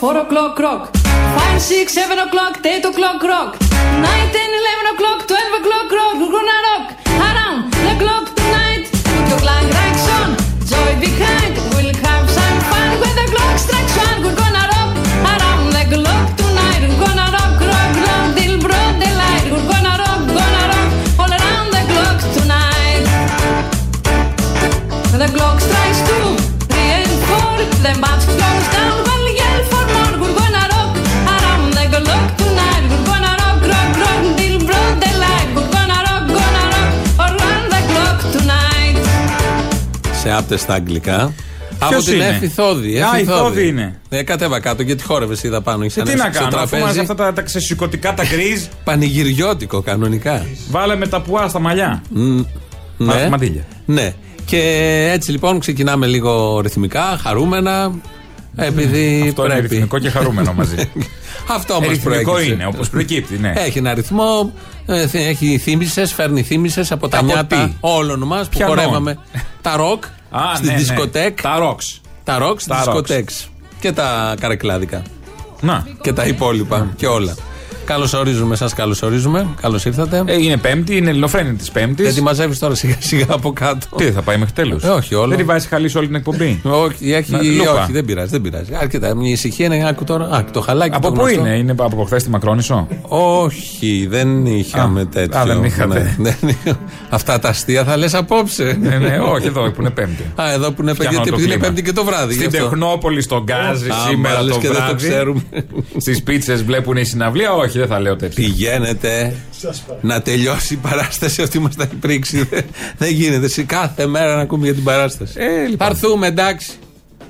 rock, four o'clock rock, five, six, seven o'clock, eight o'clock rock, nine, ten, eleven o'clock, twelve o'clock rock. We're gonna rock around the clock tonight. Put your clock racks on, joy behind. We'll have some fun when the clock strikes one. We're gonna rock around the clock tonight. We're gonna rock, rock, rock till broad daylight. We're gonna rock, gonna rock all around the clock tonight. The clock strikes two, three and four. The match Σε άπτε στα αγγλικά. Από την είναι; Εφη Θόδη. Α, Εφη η Θόδη είναι. Ε, κατέβα κάτω γιατί χόρευες είδα πάνω. Και τι να κάνω, αφού είμαστε αυτά τα, τα ξεσηκωτικά, τα γκριζ, Πανηγυριώτικο κανονικά. βάλε με τα πουά στα μαλλιά. Ναι. μαντήλια. Ναι. Και έτσι λοιπόν ξεκινάμε λίγο ρυθμικά, χαρούμενα. Επειδή Αυτό είναι πρέπει. ρυθμικό και χαρούμενο μαζί. Αυτό μα Ρυθμικό προέκυψε. είναι, όπως προκύπτει, ναι. Έχει ένα ρυθμό, ε, θε- έχει θύμησες, φέρνει θύμησες από τα Από νιάτα τι; όλων μας που Ποιανών; χορεύαμε. τα ροκ Α, στη ναι, ναι. δισκοτέκ. Τα ρόξ. Τα ροκ στη Τα δισκοτέκ. Και τα καρεκλάδικα. Να. Και τα υπόλοιπα. Και όλα. Καλώς ορίζουμε, σας καλωσορίζουμε. Καλώς ήρθατε. Ε, είναι Πέμπτη, είναι ελληνοφρένη της Πέμπτης. Δεν τη μαζεύεις τώρα σιγά σιγά από κάτω. Τι δεν θα πάει μέχρι τέλου. Ε, όχι, όλο. Δεν τη βάζει χαλής σε όλη την εκπομπή; Όχι, έχει, Να, λούπα. όχι, δεν πειράζει, δεν πειράζει. Αρκετά. Μια ησυχία είναι, άκου τώρα. Άκου το χαλάκι. Από το πού γνωστό. είναι, είναι από χθες τη Μακρόνισο; Όχι, δεν είχαμε Α, τέτοιο. α, δεν είχατε. Ναι, δεν είχα- Αυτά τα αστεία θα λες απόψε. ναι, ναι, όχι εδώ που είναι Πέμπτη. Α, εδώ που είναι πέντε, Φτιάχνω γιατί το επειδή είναι κλίμα. πέμπτη και το βράδυ. Στην γι' αυτό. Τεχνόπολη, στον Γκάζι, Α, σήμερα μα λες το και δεν το βράδυ. ξέρουμε. Στις πίτσες βλέπουν η συναυλία. Όχι, δεν θα λέω τέτοια. Πηγαίνετε να τελειώσει η παράσταση αυτή μας τα έχει πρίξει. Δεν- Δεν γίνεται. Σε κάθε μέρα να ακούμε για την παράσταση. Ε, λοιπόν. Θα έρθουμε, εντάξει.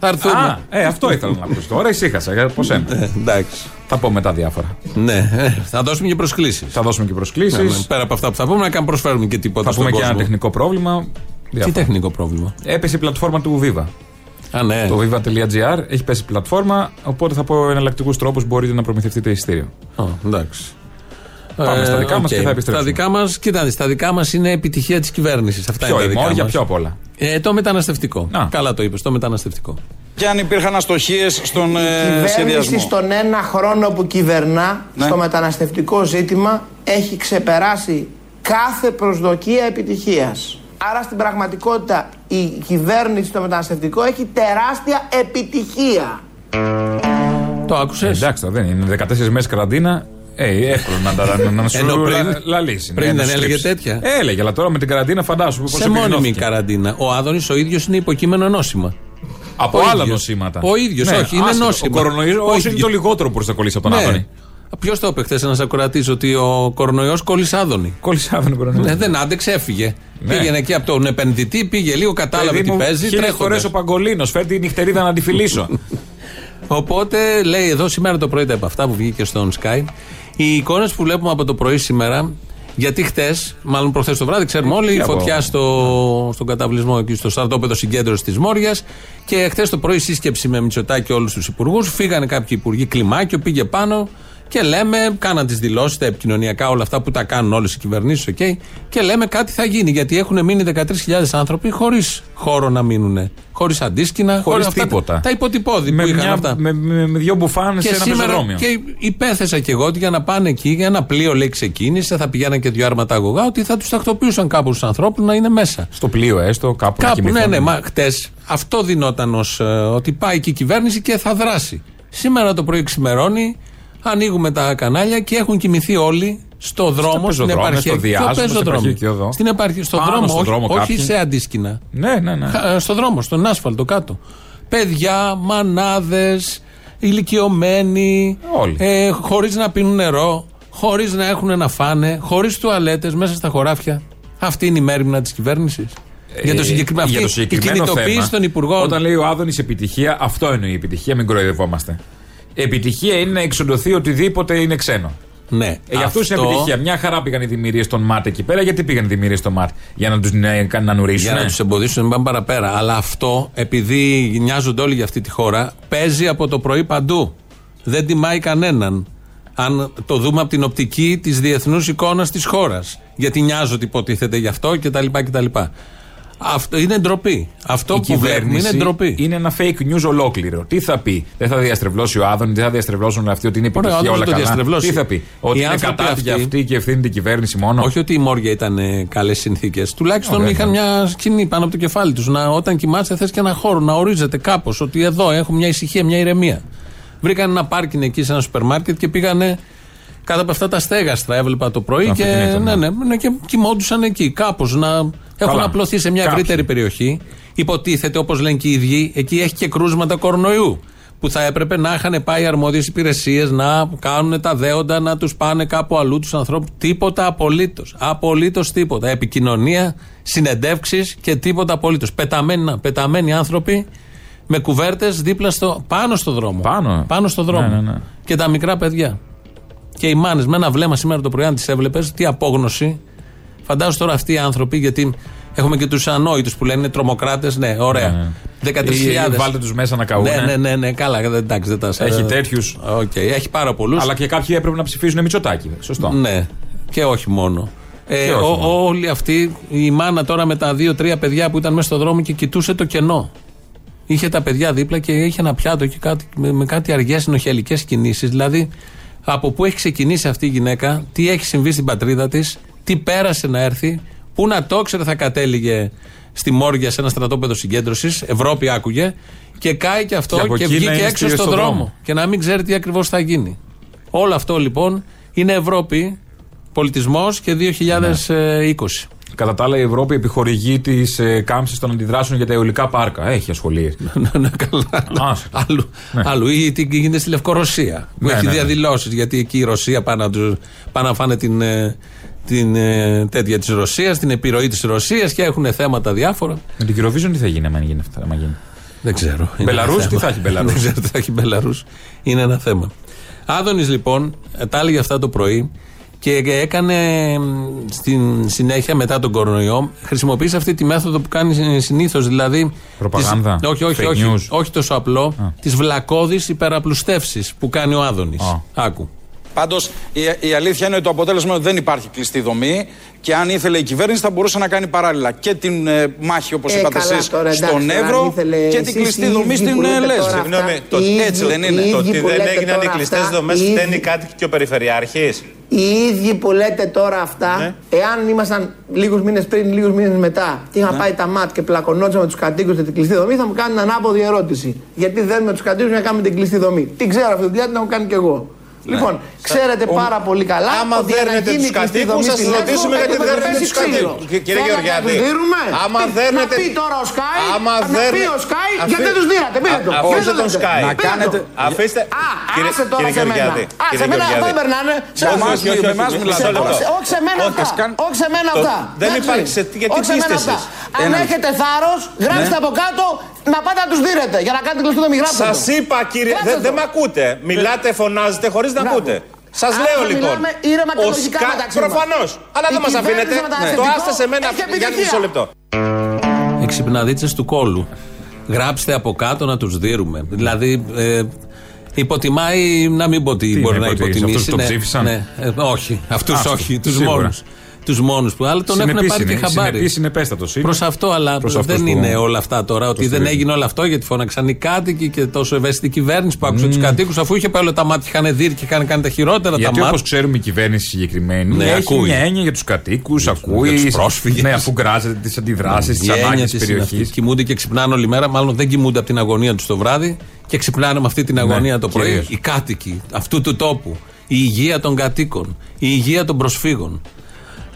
Θα έρθουμε. Α, ε, αυτό ήθελα να ακούσω τώρα. Ησύχασα. Πώς Ε, είναι. εντάξει. Θα πω μετά διάφορα. Ναι, ε, θα δώσουμε και προσκλήσεις. Θα δώσουμε και προσκλήσεις. Πέρα από αυτά που θα πούμε, να κάνουμε προσφέρουμε και τίποτα Θα στον πούμε και κόσμο. ένα τεχνικό πρόβλημα. Τι Διάφορα. τεχνικό πρόβλημα; Έπεσε η πλατφόρμα του Viva. Α, ναι. Το viva.gr έχει πέσει η πλατφόρμα, οπότε θα πω εναλλακτικούς τρόπους μπορείτε να προμηθευτείτε εισιτήριο. Α, εντάξει. Πάμε στα δικά μας οκ. και θα επιστρέψουμε. Τα δικά μας, κοίτα, στα δικά μας είναι επιτυχία της κυβέρνησης. Αυτά Ποιο, είναι η τα δικά Μόρια, μας. πιο απ' όλα. Ε, το μεταναστευτικό. Α. Καλά το είπες, το μεταναστευτικό. Και αν υπήρχαν αστοχίες στον ε, κυβέρνηση σχεδιασμό. στον ένα χρόνο που κυβερνά Ναι. στο μεταναστευτικό ζήτημα έχει ξεπεράσει κάθε προσδοκία επιτυχίας. Άρα στην πραγματικότητα η κυβέρνηση στο μεταναστευτικό έχει τεράστια επιτυχία. Το άκουσες; Εντάξει, τώρα δεν είναι 14 μέρες καραντίνα. Ε, εύκολο να τα να, να σου Ενώ πριν- λα- λαλήσει. πριν ναι, να δεν σου έλεγε στρίψει. τέτοια. Έλεγε, αλλά τώρα με την καραντίνα φαντάσου πώς Σε μόνιμη καραντίνα. Ο Άδωνης ο ίδιος είναι υποκείμενο νόσημα. Από Ο άλλα ίδιος. νοσήματα. Ο ίδιος, όχι, είναι άσχετο. νόσημα. Ο κορονοϊός Ο είναι ίδιος. το λιγότερο που μπορείς να κολλήσεις από τον Άδωνη. Ποιος το είπε χθες ένας ακροατής ότι ο κορονοϊός κόλλησε Άδωνη; Κόλλησε Άδωνη κορονοϊό. Ναι, δεν άντεξε, έφυγε. Ναι. Πήγαινε εκεί από τον επενδυτή, πήγε λίγο, κατάλαβε τι παίζει. Χίλιες φορές τρέχοντας. ο Παγκολίνος. Φέρει τη νυχτερίδα να τη φιλήσω. Οπότε λέει εδώ σήμερα το πρωί τα από αυτά που βγήκε στον Σκάι. Οι εικόνες που βλέπουμε από το πρωί σήμερα, γιατί χτες, μάλλον προχθές το βράδυ, ξέρουμε όλοι, η Και από- φωτιά στο, στον καταυλισμό εκεί στο στρατόπεδο συγκέντρωσης της Μόριας. Και χτες το πρωί σύσκεψη με Μητσοτάκη όλους τους υπουργούς. Φύγανε κάποιοι υπουργοί, κλιμάκιο, πήγε πάνω και λέμε, κάναν τις δηλώσεις, τα επικοινωνιακά, όλα αυτά που τα κάνουν όλες οι κυβερνήσεις, οκ. και λέμε κάτι θα γίνει. Γιατί έχουν μείνει 13.000 άνθρωποι χωρίς χώρο να μείνουν. Χωρίς αντίσκηνα, Χωρίς αυτά τα- τίποτα. Τα υποτυπώδη με, που είχαν μια, αυτά. με, με, με δυο μπουφάν Και σε ένα σήμερα πεζοδρόμιο. και υπέθεσα και εγώ ότι για να πάνε εκεί, για ένα πλοίο λέει ξεκίνησε, θα πηγαίναν και δύο άρματα αγωγά, ότι θα τους τακτοποιούσαν κάπου του ανθρώπους να είναι μέσα. Στο πλοίο έστω, κάπου. να Κάπου, ναι, κοιμηθούν. ναι, μα χτες αυτό δινόταν ως ότι πάει και η κυβέρνηση και θα δράσει. Σήμερα το πρωί ξημερώνει, ανοίγουμε τα κανάλια και έχουν κοιμηθεί όλοι στο δρόμο, στην πεζοδρόμιο, επαρχία. στο διάσημο, Ποιο στο πεζοδρόμιο; επαρχιακό εδώ. Στην επαρχία, στο Πάνω δρόμο, στο όχι, δρόμο όχι κάποιοι. σε αντίσκηνα. Ναι, ναι, ναι. Χα- στο δρόμο, στον άσφαλτο κάτω. Παιδιά, μανάδες, ηλικιωμένοι, Όλοι. ε, χωρίς να πίνουν νερό, χωρίς να έχουν να φάνε, χωρίς τουαλέτες μέσα στα χωράφια. Αυτή είναι η μέρημνα της κυβέρνησης. για το συγκεκριμένο, Ε, για το αυτή, η συγκεκριμένο κινητοποίηση θέμα, των υπουργών. Όταν λέει ο Άδωνης επιτυχία, αυτό εννοεί επιτυχία, μην κοροϊδευόμαστε. Επιτυχία είναι να εξοντωθεί οτιδήποτε είναι ξένο. ναι, Ε, για αυτούς είναι επιτυχία. Μια χαρά πήγαν οι δημιουργίες των ΜΑΤ εκεί πέρα. Γιατί πήγαν οι δημιουργίες των ΜΑΤ, Για να τους να, να νουρίσουν. Για να τους εμποδίσουν, μην πάμε παραπέρα. Αλλά αυτό, επειδή νοιάζονται όλοι για αυτή τη χώρα, παίζει από το πρωί παντού. Δεν τιμάει κανέναν. Αν το δούμε από την οπτική της διεθνούς εικόνας της χώρας. Γιατί νοιάζονται, υποτίθεται γι' αυτό κτλ. κτλ. Αυτό είναι ντροπή. Αυτό Η που βλέπουμε είναι ντροπή. είναι ένα fake news ολόκληρο. Τι θα πει, Δεν θα διαστρεβλώσει ο Άδων, δεν θα διαστρεβλώσουν αυτοί ότι είναι Ωραία, ο επιτυχία Άδωνης όλα το καλά. διαστρεβλώσει. Τι θα πει, Ότι Οι είναι άνθρωποι κατά αυτοί- για αυτή και ευθύνη την κυβέρνηση μόνο; Όχι ότι η Μόρια ήταν καλές συνθήκες. Τουλάχιστον Ωραία, είχαν ναι. μια σκηνή πάνω από το κεφάλι τους. Όταν κοιμάσαι, θες και ένα χώρο να ορίζεται κάπως. Ότι εδώ έχω μια ησυχία, μια ηρεμία. Βρήκαν ένα πάρκινγκ εκεί σε ένα σούπερ μάρκετ και πήγανε κάτω από αυτά τα στέγαστρα. Έβλεπα το πρωί Αυτό και, την ήταν, ναι, ναι. ναι, ναι, και κοιμόντουσαν εκεί. Κάπως να έχουν απλωθεί σε μια Κάποιοι. ευρύτερη περιοχή. Υποτίθεται, όπως λένε και οι ίδιοι, εκεί έχει και κρούσματα κορονοϊού. Που θα έπρεπε να είχαν πάει οι αρμόδιες υπηρεσίες να κάνουν τα δέοντα, να τους πάνε κάπου αλλού τους ανθρώπους. Τίποτα απολύτως. Απολύτως τίποτα. Επικοινωνία, συνεντεύξεις και τίποτα απολύτως. Πεταμένοι, να- πεταμένοι άνθρωποι με κουβέρτες δίπλα στο. πάνω στο δρόμο. Πάνω. Πάνω στο δρόμο. Ναι, ναι, ναι. Και τα μικρά παιδιά. Και οι μάνες με ένα βλέμμα σήμερα το πρωί, αν τις έβλεπες, τι απόγνωση. Φαντάζομαι τώρα αυτοί οι άνθρωποι, γιατί έχουμε και τους ανόητους που λένε είναι τρομοκράτες. Ναι, ωραία. 13.000. Ή Βάλτε τους μέσα να καούν. Ναι, ναι, ναι, ναι, καλά, δεν- εντάξει, δεν τα Έχει τέτοιους. Οκ, έχει πάρα πολλούς. Αλλά και κάποιοι έπρεπε να ψηφίζουν Μητσοτάκη. Σωστό. Ναι, και όχι μόνο. Ε, Και όχι ο- μόνο. όλοι αυτοί, η μάνα τώρα με τα δύο-τρία παιδιά που ήταν μέσα στο δρόμο και κοιτούσε το κενό. Είχε τα παιδιά δίπλα και είχε ένα πιάτο και κάτι, με, με κάτι αργές συνοχελικέ κινήσεις. Δηλαδή, από πού έχει ξεκινήσει αυτή η γυναίκα, τι έχει συμβεί στην πατρίδα της, τι πέρασε να έρθει, πού να το ξέρε θα κατέληγε στη Μόρια σε ένα στρατόπεδο συγκέντρωσης. Ευρώπη άκουγε. Και κάει και αυτό Και από και, εκεί να βγήκε είναι έξω στη- στον στο δρόμο. δρόμο. Και να μην ξέρει τι ακριβώς θα γίνει. Όλο αυτό λοιπόν είναι Ευρώπη, πολιτισμός και 2020. Κατά τα άλλα, η Ευρώπη επιχορηγεί τις ε, κάμψεις των αντιδράσεων για τα αιωλικά πάρκα. Έχει ασχολίες. Ναι, ναι, καλά. Α, Άλλου, άλλου. Ή τι γίνεται στη Λευκορωσία. Που Ναι, έχει ναι, ναι. διαδηλώσεις. Γιατί εκεί η Ρωσία πάνε να, τους, πάνε να φάνε την, ε, την ε, τέτοια της Ρωσίας, την επιρροή της Ρωσίας και έχουν θέματα διάφορα. Με την Eurovision τι θα γίνει, αν γίνει αυτά. άμα γίνει. Δεν ξέρω. Είναι Μπελαρούς, ένα τι θέμα. θα έχει Μπελαρούς; Δεν ξέρω τι θα έχει Μπελαρούς. Είναι ένα θέμα. Άδωνης λοιπόν ε, τα έλεγε αυτά το πρωί και έκανε μ, στην συνέχεια μετά τον κορονοϊό χρησιμοποίησε αυτή τη μέθοδο που κάνει συνήθως. Δηλαδή. Προπαγάνδα, τις- όχι, όχι, fake όχι, news; όχι τόσο απλό. Τι βλακώδεις υπεραπλουστεύσεις που κάνει ο Άδωνης. Α. Άκου. Πάντως η, η αλήθεια είναι ότι το αποτέλεσμα είναι ότι δεν υπάρχει κλειστή δομή και αν ήθελε η κυβέρνηση θα μπορούσε να κάνει παράλληλα και την ε, μάχη όπως Ε, είπατε καλά, εσείς τώρα, εντάξει, στον τώρα, αν Εύρο ήθελε και εσείς την οι κλειστή ίδιοι δομή που στην λέτε ε, τώρα Λέσβη. αυτά, Συγγνώμη, το, οι έτσι δεν είναι. οι το ίδιοι ότι που δεν λέτε έγιναν οι τώρα κλειστές αυτά, δομές οι ίδιοι- φταίνει κάτι και ο Περιφερειάρχη. Οι ίδιοι που λέτε τώρα αυτά, Ναι. εάν ήμασταν λίγους μήνες πριν, λίγους μήνες μετά και είχα πάει τα ΜΑΤ και πλακωνόντουσαν με τους κατοίκους για την κλειστή δομή, θα μου κάνουν ανάποδη ερώτηση. Γιατί δεν με τους κατοίκους για να κάνουμε την κλειστή δομή. Τι ξέρω αυτή τη δουλειά, την έχω κάνει κι εγώ. Λοιπόν, ξέρετε πάρα πολύ καλά Άμα ότι για να δέρνετε γίνει τους η κλειστή κατοίκους, δομή θα στη σας Λέσβο, ρωτήσουμε γιατί έπρεπε να δέρνετε πέσει τους ξύλο. κατοίκους. Κύριε Θέλετε Γεωργιάδη, να τους δίνουμε; άμα Τι- δέρνετε- Να πει τώρα ο Σκάι, Άμα να πει δέρνε- ο Σκάι, Αφή- γιατί δεν τους δίνατε; Πείτε το. Αφήστε Πείτε το. τον Σκάι. Πείτε Να το. κάνετε- Αφήστε. Α, Κύριε- άσε τώρα κύριε σε μένα. Γεωργιάδη, Α, κύριε σε μένα αυτά Γεωργιάδη. δεν περνάνε. Σε Όχι, εμάς. όχι, όχι, με εμάς όχι, μιλάτε μισό τώρα. λεπτό. Όχι σε μένα Όχι, αυτά. σκάν- Όχι σε μένα Το- αυτά. δεν Εντάξει. υπάρχει σε- γιατί Όχι σε μένα είστε αυτά. εσείς; Αν Ένα- έχετε θάρρος, γράψτε από κάτω να πάτε να τους δίνετε. Για να κάνετε κλειστό το μη γράψτε. Σας το. είπα, κύριε, Γράψτε δεν το. δεν με ακούτε. Μιλάτε, φωνάζετε χωρίς να Μπράβο. ακούτε. Σας Άρα λέω θα λοιπόν. μιλάμε ήρεμα και λογικά μεταξύ μας. Προφανώς. Αλλά Η δεν μας κυβέρνηση αφήνετε. μεταναστευτικό Το άστε σε μένα έχει για επιτυχία. μισό λεπτό. Εξυπναδίτσε του κόλου. Γράψτε από κάτω να τους δίνουμε. Δηλαδή, ε, υποτιμάει, να μην πω τι, Τι μπορεί να να υποτιμήσει, υποτιμήσει. αυτούς το ψήφισαν; ναι, ε, όχι, αυτούς Άστο, όχι, τους σίγουρα. μόνους. Τους μόνους που. Αλλά τον έχουν Συνεπής πάρει και είναι, χαμπάρι. συνεπής είναι πέστατος είναι. Προς αυτό, αλλά Προς αυτούς δεν που- είναι όλα αυτά τώρα. Ότι δεν στηρίζουν. έγινε όλο αυτό γιατί φώναξαν οι κάτοικοι και τόσο ευαίσθητη κυβέρνηση που άκουσε τους κατοίκους. Αφού είχε πάει όλα τα μάτια, είχαν δει και είχαν κάνει τα χειρότερα Γιατί τα όπως μάτια. ξέρουμε η κυβέρνηση συγκεκριμένη Ναι, έχει ακούει. μια έννοια για τους κατοίκους, ακούει. τους πρόσφυγες. Ναι, αφού γκράζεται τις αντιδράσεις, τις Η έννοια ανάγκες της τη είναι αυτή. περιοχή. Κοιμούνται και ξυπνάνε όλη μέρα. Μάλλον δεν κοιμούνται από την αγωνία τους το βράδυ και ξυπνάνε με αυτή την αγωνία το πρωί. Ναι, κυρίως. Οι κάτοικοι αυτού του τόπου. Η υγεία των κατοίκων. Η υγεία των προσφύγων.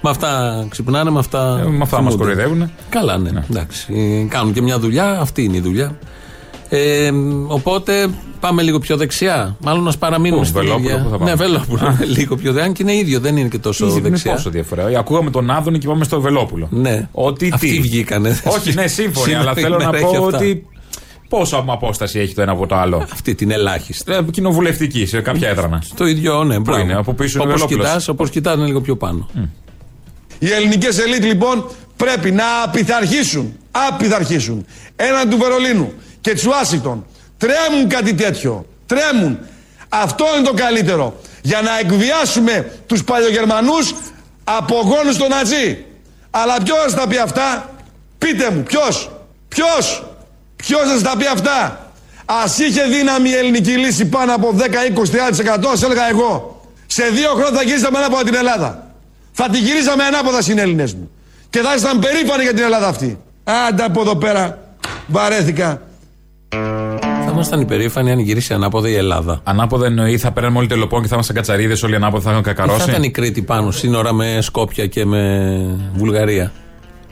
Με αυτά ξυπνάνε, με αυτά. Ε, με αυτά μας κοιμούνται. κοροϊδεύουνε. Καλά, ναι. Εντάξει. Ε, Κάνουν και μια δουλειά. Αυτή είναι η δουλειά. Ε, οπότε πάμε λίγο πιο δεξιά. Μάλλον να παραμείνουμε Πού, στην Βελόπουλο, ίδια. πού θα πάμε; Ναι, Βελόπουλο. λίγο πιο δεξιά. Αν και είναι ίδιο, δεν είναι και τόσο Είναι δεξιά. πόσο διαφορά. Ε, Ακούγαμε τον Άδωνη και πάμε στο Βελόπουλο. Ναι. Ότι Αυτοί τι; βγήκανε. Όχι, ναι, σύμφωνοι, Σήμερα αλλά η θέλω να μέρα έχει πω αυτά. ότι. Πόσο απόσταση έχει το ένα από το άλλο. Αυτή την ελάχιστη. Ε, Κοινοβουλευτική σε κάποια έδρανα. Το ίδιο, ναι. μπράβο. είναι, από πίσω είναι Όπως Βελόπουλος. κοιτάς, όπως κοιτάς είναι λίγο πιο πάνω. Οι ελληνικές ελίτ λοιπόν πρέπει να απειθαρχήσουν, απειθαρχήσουν έναν του Βερολίνου και της Ουάσιγκτον. Τρέμουν κάτι τέτοιο. Τρέμουν. Αυτό είναι το καλύτερο. Για να εκβιάσουμε τους παλιογερμανούς απογόνους των Νατζί. Αλλά ποιος θα πει αυτά; Πείτε μου, ποιος, ποιος, ποιος θα σας τα πει αυτά; Α είχε δύναμη η ελληνική λύση πάνω από 10, 20, 30%, σας έλεγα εγώ. Σε δύο χρόνια θα γυρίσαμε ανάποδα την Ελλάδα. Θα τη γυρίζαμε ανάποδα στην Έλληνες μου. Και θα ήσταν περήφανοι για την Ελλάδα αυτή. Άντα από εδώ πέρα. Βαρέθηκα. Θα ήμασταν υπερήφανοι αν γυρίσει ανάποδα η Ελλάδα. Ανάποδα εννοεί θα πέραν όλοι τελοπών και θα ήμασταν κατσαρίδες όλοι ανάποδα θα είχαν Τι θα κακαρώσει. ήταν η Κρήτη πάνω, σύνορα με Σκόπια και με Βουλγαρία.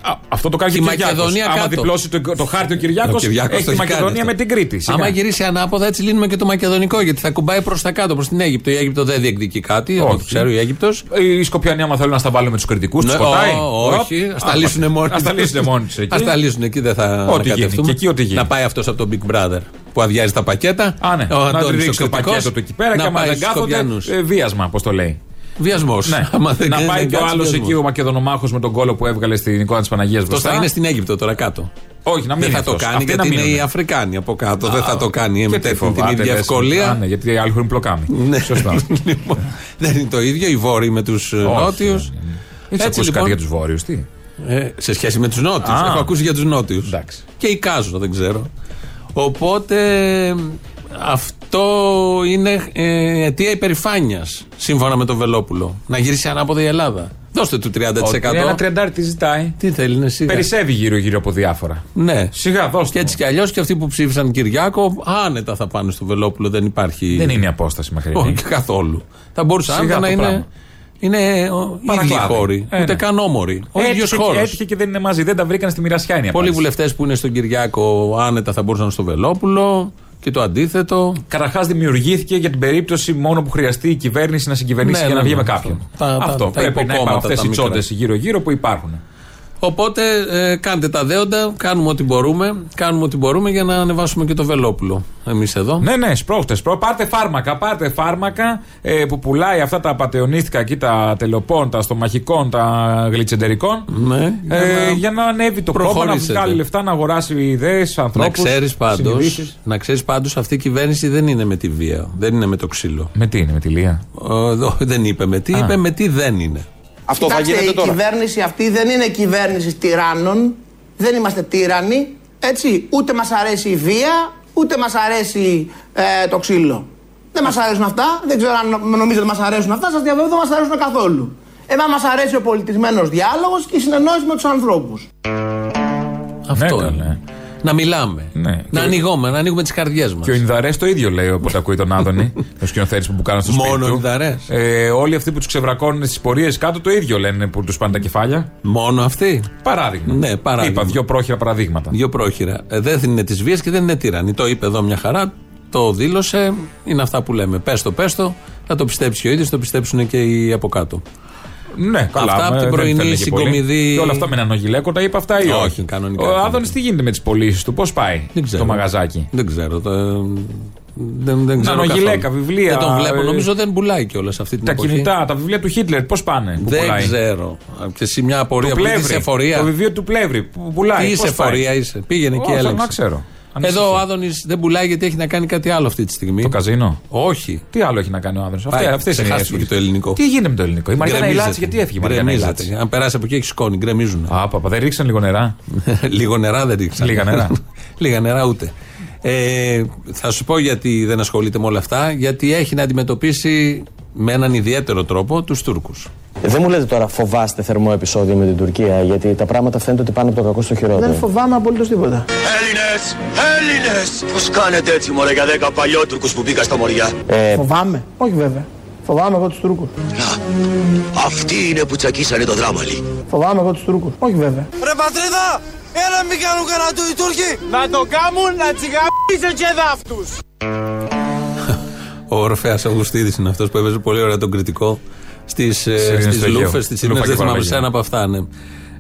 Α, αυτό το κάνει Και και η ο Κυριάκος. Μακεδονία Άμα κάτω. διπλώσει το, το χάρτη ο Κυριάκο, Ο Κυριάκος έχει το τη έχει κάνει Μακεδονία αυτό. με την Κρήτη. σιγά. Άμα γυρίσει ανάποδα, έτσι λύνουμε και το μακεδονικό. Γιατί θα κουμπάει προς τα κάτω, προς την Αίγυπτο. Η Αίγυπτο δεν διεκδικεί κάτι. Όχι. Όχι. Ξέρω η Αίγυπτος. Οι Σκοπιανοί, άμα θέλουν να στα βάλουν με τους κριτικούς, τους Ναι, σκοτάει. ω, όχι, ας τα λύσουν μόνοι Α τα λύσουν μόνοι τους εκεί. Α τα λύσουν εκεί, δεν θα Ό,τι γίνει. ανακατευτούμε. Και εκεί ό,τι γίνει. Να πάει αυτός από τον Big Brother που αδειάζει τα πακέτα. Α, ναι. Ο να Αντώνης του ο ρίξει το κριτικός, πακέτο του εκεί πέρα και να άμα πάει δεν στους κάθονται. Σκοπιανούς. ε, Βίασμα, πώς το λέει. Βιασμός. Ναι. να πάει και ο άλλος εκεί ο Μακεδονομάχος με τον κόλο που έβγαλε στην εικόνα της Παναγίας Αυτό μπροστά. θα είναι στην Αίγυπτο τώρα κάτω. Όχι, να μην Δεν είναι θα το αυτός. κάνει Αυτοί γιατί να είναι μείνουν. οι Αφρικάνοι από κάτω. Δεν θα το κάνει Και με τι την φοβάται, ίδια λες. Α, ευκολία. ναι, γιατί οι άλλοι έχουν πλοκάμι. Ναι. Σωστά. Λοιπόν, Δεν είναι το ίδιο οι Βόρειοι με τους Νότιους. Έχεις Έτσι, ακούσει λοιπόν. κάτι για τους Βόρειους, τι; Ε, σε σχέση με τους Νότιους. Α. Έχω ακούσει για τους Νότιους. Εντάξει. Και εικάζω, δεν ξέρω. Οπότε αυτό είναι ε, αιτία υπερηφάνειας σύμφωνα με τον Βελόπουλο. Να γυρίσει ανάποδα η Ελλάδα. Δώστε του 30%. Όχι, Ένα τριαντάρι τι ζητάει; Τι θέλει να σιγά. Περισσεύει γύρω-γύρω από διάφορα. Ναι. Σιγά, δώστε. Και έτσι κι αλλιώς και αυτοί που ψήφισαν Κυριάκο, άνετα θα πάνε στο Βελόπουλο. Δεν υπάρχει. Δεν είναι η απόσταση μακρινή. Όχι καθόλου. Θα μπορούσαν Σιγά άνετα να το είναι. πράγμα. Είναι ο- ίδιοι Παρακλάδι. χώροι. Ε, Ούτε ναι. καν όμοροι. Ο ίδιος Έτυχε, και- χώρος. έτυχε και δεν είναι μαζί. Δεν τα βρήκαν στη μοιρασιά είναι η Πολλοί απάντηση. βουλευτές που είναι στον Κυριάκο άνετα θα μπορούσαν στο Βελόπουλο και το αντίθετο. Καταρχάς δημιουργήθηκε για την περίπτωση μόνο που χρειαστεί η κυβέρνηση να συγκυβερνήσει Ναι, για να ναι, βγει ναι, με κάποιον. τα- τα- Αυτό τα πρέπει να υποκόμματα, υπάρχουν αυτές τα οι μικρά. τσόντες γύρω-γύρω που υπάρχουν. Οπότε ε, κάντε τα δέοντα, κάνουμε ό,τι μπορούμε. Κάνουμε ό,τι μπορούμε για να ανεβάσουμε και το Βελόπουλο. Εμείς εδώ. Ναι, ναι, σπρώχτες. Σπρώ, πάρτε φάρμακα. Πάρτε φάρμακα ε, που πουλάει αυτά τα πατεωνίστικα εκεί, τα τελοπών, τα στομαχικών, τα γλιτσεντερικών. Ναι, Ε, για να ανέβει το κόμμα, να προχωρήσετε. βγάλει λεφτά, να αγοράσει ιδέες, ανθρώπους. Να ξέρεις πάντως, να ξέρεις πάντως αυτή η κυβέρνηση δεν είναι με τη βία, δεν είναι με το ξύλο. Με τι είναι, με τη Λία; Ε, εδώ δεν είπε με τι, είπε με τι δεν είναι. Αυτό θα Κοιτάξτε, γίνεται η τώρα. κυβέρνηση αυτή δεν είναι κυβέρνηση τυράννων. Δεν είμαστε τύρανοι. Έτσι. Ούτε μας αρέσει η βία, ούτε μας αρέσει ε, το ξύλο. Δεν μας αρέσουν αυτά. Δεν ξέρω αν νομίζετε ότι μας αρέσουν αυτά. Σας διαβεβαιώ δεν μας αρέσουν καθόλου. Εμά μας αρέσει ο πολιτισμένος διάλογος και η συνεννόηση με τους ανθρώπους. Αυτό Ναι, είναι. Ναι. Να μιλάμε. Ναι. Να Και- ανοιγούμε, να ανοίγουμε τις καρδιές μας. Και ο Ινδαρές το ίδιο λέει όποτε ακούει τον Άδωνη, ο σκηνοθέτης που μπουκάνε στο σπίτι. Μόνο του. ο Ινδαρές. Ε, όλοι αυτοί που τους ξεβρακώνουν στις πορείες κάτω το ίδιο λένε που τους πάνε τα κεφάλια. Μόνο αυτή. Παράδειγμα. Ναι, παράδειγμα. Είπα δύο πρόχειρα παραδείγματα. Δύο πρόχειρα. Ε, δεν είναι τη βία και δεν είναι τύρανη. Το είπε εδώ μια χαρά, το δήλωσε. Είναι αυτά που λέμε. Πες το, πες το. Θα το πιστέψει ο ίδιος, το πιστέψουν και οι από κάτω. Ναι, καλά. Αυτά από ε, την δεν πρωινή θέλει και πολύ. συγκομιδή- Και όλα αυτά με έναν ογιλέκο τα είπε αυτά ή Όχι, όχι; κανονικά. Ο Άδωνης τι γίνεται με τις πωλήσεις του, πώς πάει Δεν ξέρω. το μαγαζάκι; Δεν ξέρω. Το, δεν, δεν ξέρω. Νανογιλέκα, καθόλου. βιβλία, Δεν τον βλέπω. ε, Νομίζω δεν πουλάει κιόλας αυτή την Τα εποχή. κινητά, τα βιβλία του Χίτλερ, πώς πάνε. Που Δεν πουλάει; ξέρω. Και εσύ μια απορία Του που είσαι Πλεύρη. εφορία. Το βιβλίο του Πλεύρη που πουλάει. Τι πώς είσαι πάει; εφορία είσαι. Πήγαινε εκεί Όχι, έλεγξε. να ξέρω. Εδώ Ανησυχεί. ο Άδωνης δεν πουλάει γιατί έχει να κάνει κάτι άλλο αυτή τη στιγμή. Το καζίνο; Όχι. Τι άλλο έχει να κάνει ο Άδωνης; Πάει, Αυτέ είναι οι ξεχάστηκε αίσθησεις. και το ελληνικό. Τι γίνεται με το ελληνικό; Η Μαριάννα Γκρεμίζεται. Ηλάτση, γιατί έφυγε η Μαριάννα Γκρεμίζεται. Ηλάτση. Αν περάσει από εκεί έχει σκόνη, γκρεμίζουν. Α, παπα, δεν ρίξαν λίγο νερά; Λίγο νερά δεν ρίξαν. Λίγα νερά. Λίγα νερά ούτε. Ε, θα σου πω γιατί δεν ασχολείται με όλα αυτά. Γιατί έχει να αντιμετωπίσει με έναν ιδιαίτερο τρόπο τους Τούρκους. Δεν μου λέτε τώρα φοβάστε θερμό επεισόδιο με την Τουρκία, γιατί τα πράγματα φαίνεται ότι πάνε από το κακό στο χειρότερο. Δεν φοβάμαι απολύτως τίποτα. Έλληνες! Έλληνες! Πώς κάνετε έτσι μωρέ για δέκα παλιότουρκους που μπήκα στα μωριά; Ε, Φοβάμαι. Όχι βέβαια. Φοβάμαι εγώ τους Τούρκους. Να, αυτοί είναι που τσακίσανε το δράμαλι. Φοβάμαι εγώ τους Τούρκους. Όχι βέβαια. Ρε πατρίδα, έλα μην κάνουν κανένα του οι Τούρκοι. Να το κάνουν να τσιγαμίσουν και δάφτους. Ο Ορφαία Αυγουστίδη είναι αυτός που έπαιζε πολύ ωραία τον κριτικό στις Ειρήνες του Αιγαίου. λούφες, στις Λούφα Ειρήνε. και Δεν θυμάμαι Παραλίγια. σε ένα από αυτά. Ναι.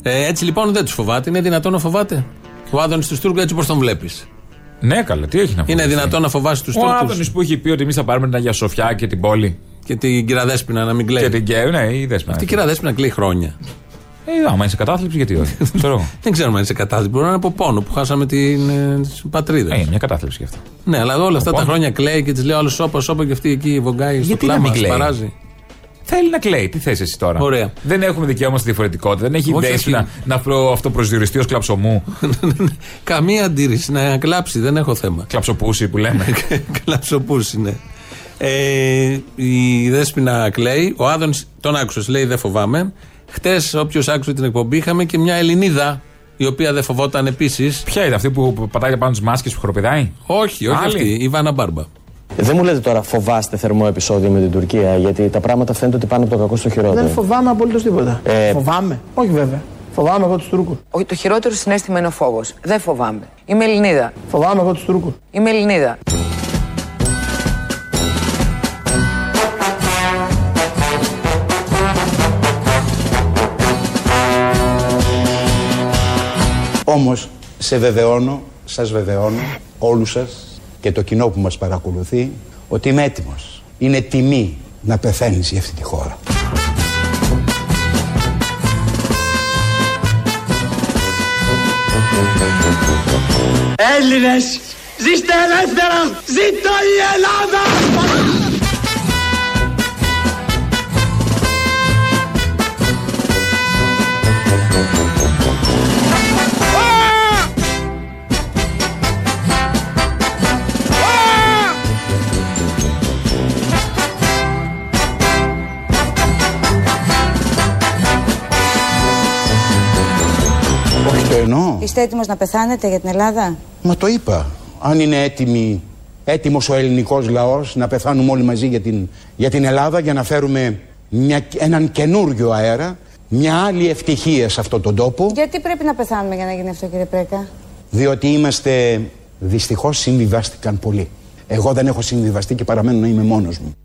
Ε, έτσι λοιπόν δεν τους φοβάται. Είναι δυνατόν να φοβάται; Ο Άδωνης του Τούρκου έτσι πώς τον βλέπεις; Ναι, καλά, τι έχει να πει. Είναι δυνατόν να φοβάσει τους Ο Τούρκους; Άδωνης που έχει πει ότι εμείς θα πάρουμε την Αγία Σοφιά και την πόλη. Και την κυρία Δέσπινα να μην κλαίει. Και την Κέου, ναι, η δέσμευση. Αυτή η κυρία Δέσπινα κλαίει χρόνια. Ε, άμα είσαι κατάθλιψη, γιατί όχι. Ξέρω εγώ. Δεν ξέρουμε αν είναι σε κατάθλιψη. Μπορεί να είναι από πόνο που χάσαμε την ε, τις πατρίδες. Ε, είναι μια κατάθλιψη γι' αυτό. Ναι, αλλά όλα αυτά τα πόνο. χρόνια κλαίει και τη λέει άλλο σώπα, σώπα και αυτή εκεί βογκάει στο Γιατί να κλάμα. μην κλαίει; Παράζει. Θέλει να κλαίει. Τι θες εσύ τώρα; Ωραία. Δεν έχουμε δικαίωμα στη διαφορετικότητα. Δεν έχει Όχι, δέσει όχι. να, να προ- αυτοπροσδιοριστεί ως κλαψομού. Καμία αντίρρηση να κλάψει, δεν έχω θέμα. Κλαψοπούση που λέμε. Κλαψοπούση, ναι. Ε, η Δέσποινα κλαίει. Ο Άδωνης τον άκουσες, λέει δεν φοβάμαι. Χτες, όποιος άκουσε την εκπομπή, είχαμε και μια Ελληνίδα η οποία δεν φοβόταν επίσης. Ποια είναι αυτή που που πατάει πάνω τις μάσκες που χοροπηδάει; Όχι, όχι Άλλη. αυτή. Η Βάνα Μπάρμπα. Δεν μου λέτε τώρα φοβάστε θερμό επεισόδιο με την Τουρκία, γιατί τα πράγματα φαίνεται ότι πάνε από το κακό στο χειρότερο. Δεν φοβάμαι απολύτως τίποτα. Ε, Φοβάμαι. Όχι βέβαια. Φοβάμαι εγώ τους Τούρκους. Όχι, το χειρότερο συνέστημα είναι ο φόβος. Δεν φοβάμαι. Είμαι Ελληνίδα. Φοβάμαι εγώ τους Τούρκους. Είμαι Ελληνίδα. Όμως σε βεβαιώνω, σας βεβαιώνω όλους σας και το κοινό που μας παρακολουθεί ότι είμαι έτοιμος. Είναι τιμή να πεθαίνεις για αυτή τη χώρα. Έλληνες, ζήστε ελεύθερα, ζήτω η Ελλάδα! Είστε έτοιμος να πεθάνετε για την Ελλάδα; Μα το είπα. Αν είναι έτοιμη, έτοιμος ο ελληνικός λαός να πεθάνουμε όλοι μαζί για την, για την Ελλάδα για να φέρουμε μια, έναν καινούριο αέρα, μια άλλη ευτυχία σε αυτόν τον τόπο, Γιατί πρέπει να πεθάνουμε για να γίνει αυτό κύριε Πρέκα; διότι είμαστε, δυστυχώς συμβιβάστηκαν πολλοί. Εγώ δεν έχω συμβιβαστεί και παραμένω να είμαι μόνος μου.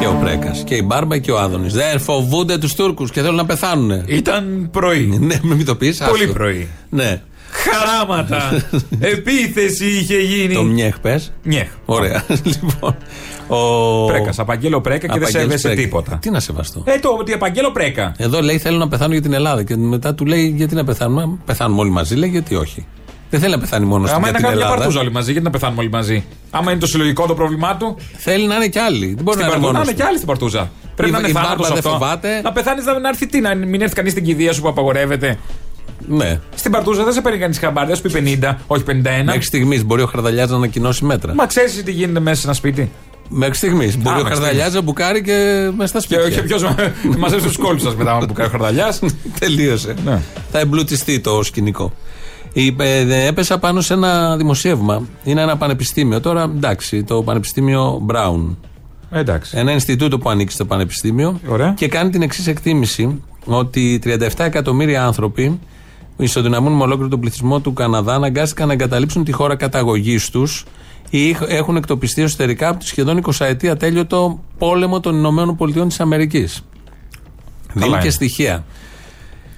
Και ο Πρέκας. Και η Μπάρμπα και ο Άδωνης. Δεν φοβούνται τους Τούρκους και θέλουν να πεθάνουν. Ήταν πρωί. Ναι, μην το πεις. Πολύ πρωί. Ναι. Χαράματα. Επίθεση είχε γίνει. Το μιέχ πες. Νιέχ. Ωραία. λοιπόν. Ο... Πρέκας. Απαγγέλω πρέκα και δεν Απαγγέλης σέβεσαι Πρέκα. τίποτα. Τι να σεβαστώ. Ε, το ότι απαγγέλω πρέκα. Εδώ λέει θέλω να πεθάνω για την Ελλάδα. Και μετά του λέει γιατί να πεθάνουμε. Πεθάνουμε όλοι μαζί. Λέει γιατί όχι. Δεν θέλει να πεθάνει μόνος Άμα για είναι να την κάνουμε μια Ελλάδα. παρτούζα όλοι μαζί, γιατί να πεθάνουμε όλοι μαζί; Άμα είναι το συλλογικό το πρόβλημά του, Θέλει να είναι κι άλλοι. Δεν μπορεί στην να είναι παρτούζα. Να μόνο. είναι και άλλοι στην παρτούζα. Πρέπει Η- να είναι η θάνατος Μπάρμπα δεν αυτό. φοβάται. Να πεθάνεις να, να έρθει τι, να μην έρθει κανείς στην κηδεία σου που απαγορεύεται. Ναι. Στην παρτούζα δεν σε παίρνει κανείς χαμπάρι, δεν σου πει 50, όχι 51. Μέχρι στιγμής μπορεί ο Χαρδαλιάς να ανακοινώσει μέτρα. Μα ξέρεις τι γίνεται μέσα σε ένα σπίτι; Μέχρι στιγμής. Μπορεί ο μέχρι Χαρδαλιάς να μπουκάρει και μέσα στα Και σπίτια. όχι ποιος μαζεύει του κόλπου σα μετά που κάνει ο Χαρδαλιάς. Τελείωσε. Ναι. Θα εμπλουτιστεί το σκηνικό. Η- ε, έπεσα πάνω σε ένα δημοσίευμα. Είναι ένα πανεπιστήμιο. Τώρα εντάξει, το Πανεπιστήμιο Brown. Εντάξει. Ένα Ινστιτούτο που ανήκει στο Πανεπιστήμιο. Ωραία. Και κάνει την εξής εκτίμηση: Ότι 37 εκατομμύρια άνθρωποι ισοδυναμούν με ολόκληρο τον πληθυσμό του Καναδά αναγκάστηκαν να εγκαταλείψουν τη χώρα καταγωγής τους ή έχουν εκτοπιστεί εσωτερικά από τη σχεδόν 20 ετία τέλειωτο πόλεμο των Ηνωμένων Πολιτειών της Αμερικής. Δίνει είναι. και στοιχεία.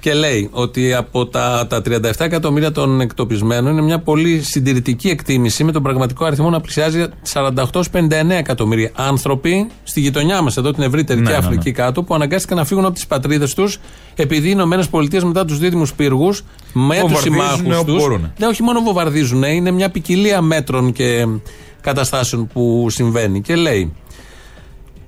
Και λέει ότι από τα, τα 37 εκατομμύρια των εκτοπισμένων είναι μια πολύ συντηρητική εκτίμηση με τον πραγματικό αριθμό να πλησιάζει 48-59 εκατομμύρια άνθρωποι στη γειτονιά μας, εδώ την ευρύτερη Ναι, και ναι, ναι. Αφρική κάτω, που αναγκάστηκαν να φύγουν από τις πατρίδες τους επειδή οι Ηνωμένες Πολιτείες μετά τους δίδυμους πύργους με τους Βομβαρδίζουν συμμάχους όπου του. μπορούν. Δεν όχι μόνο βομβαρδίζουν, είναι μια ποικιλία μέτρων και καταστάσεων που συμβαίνει. Και λέει,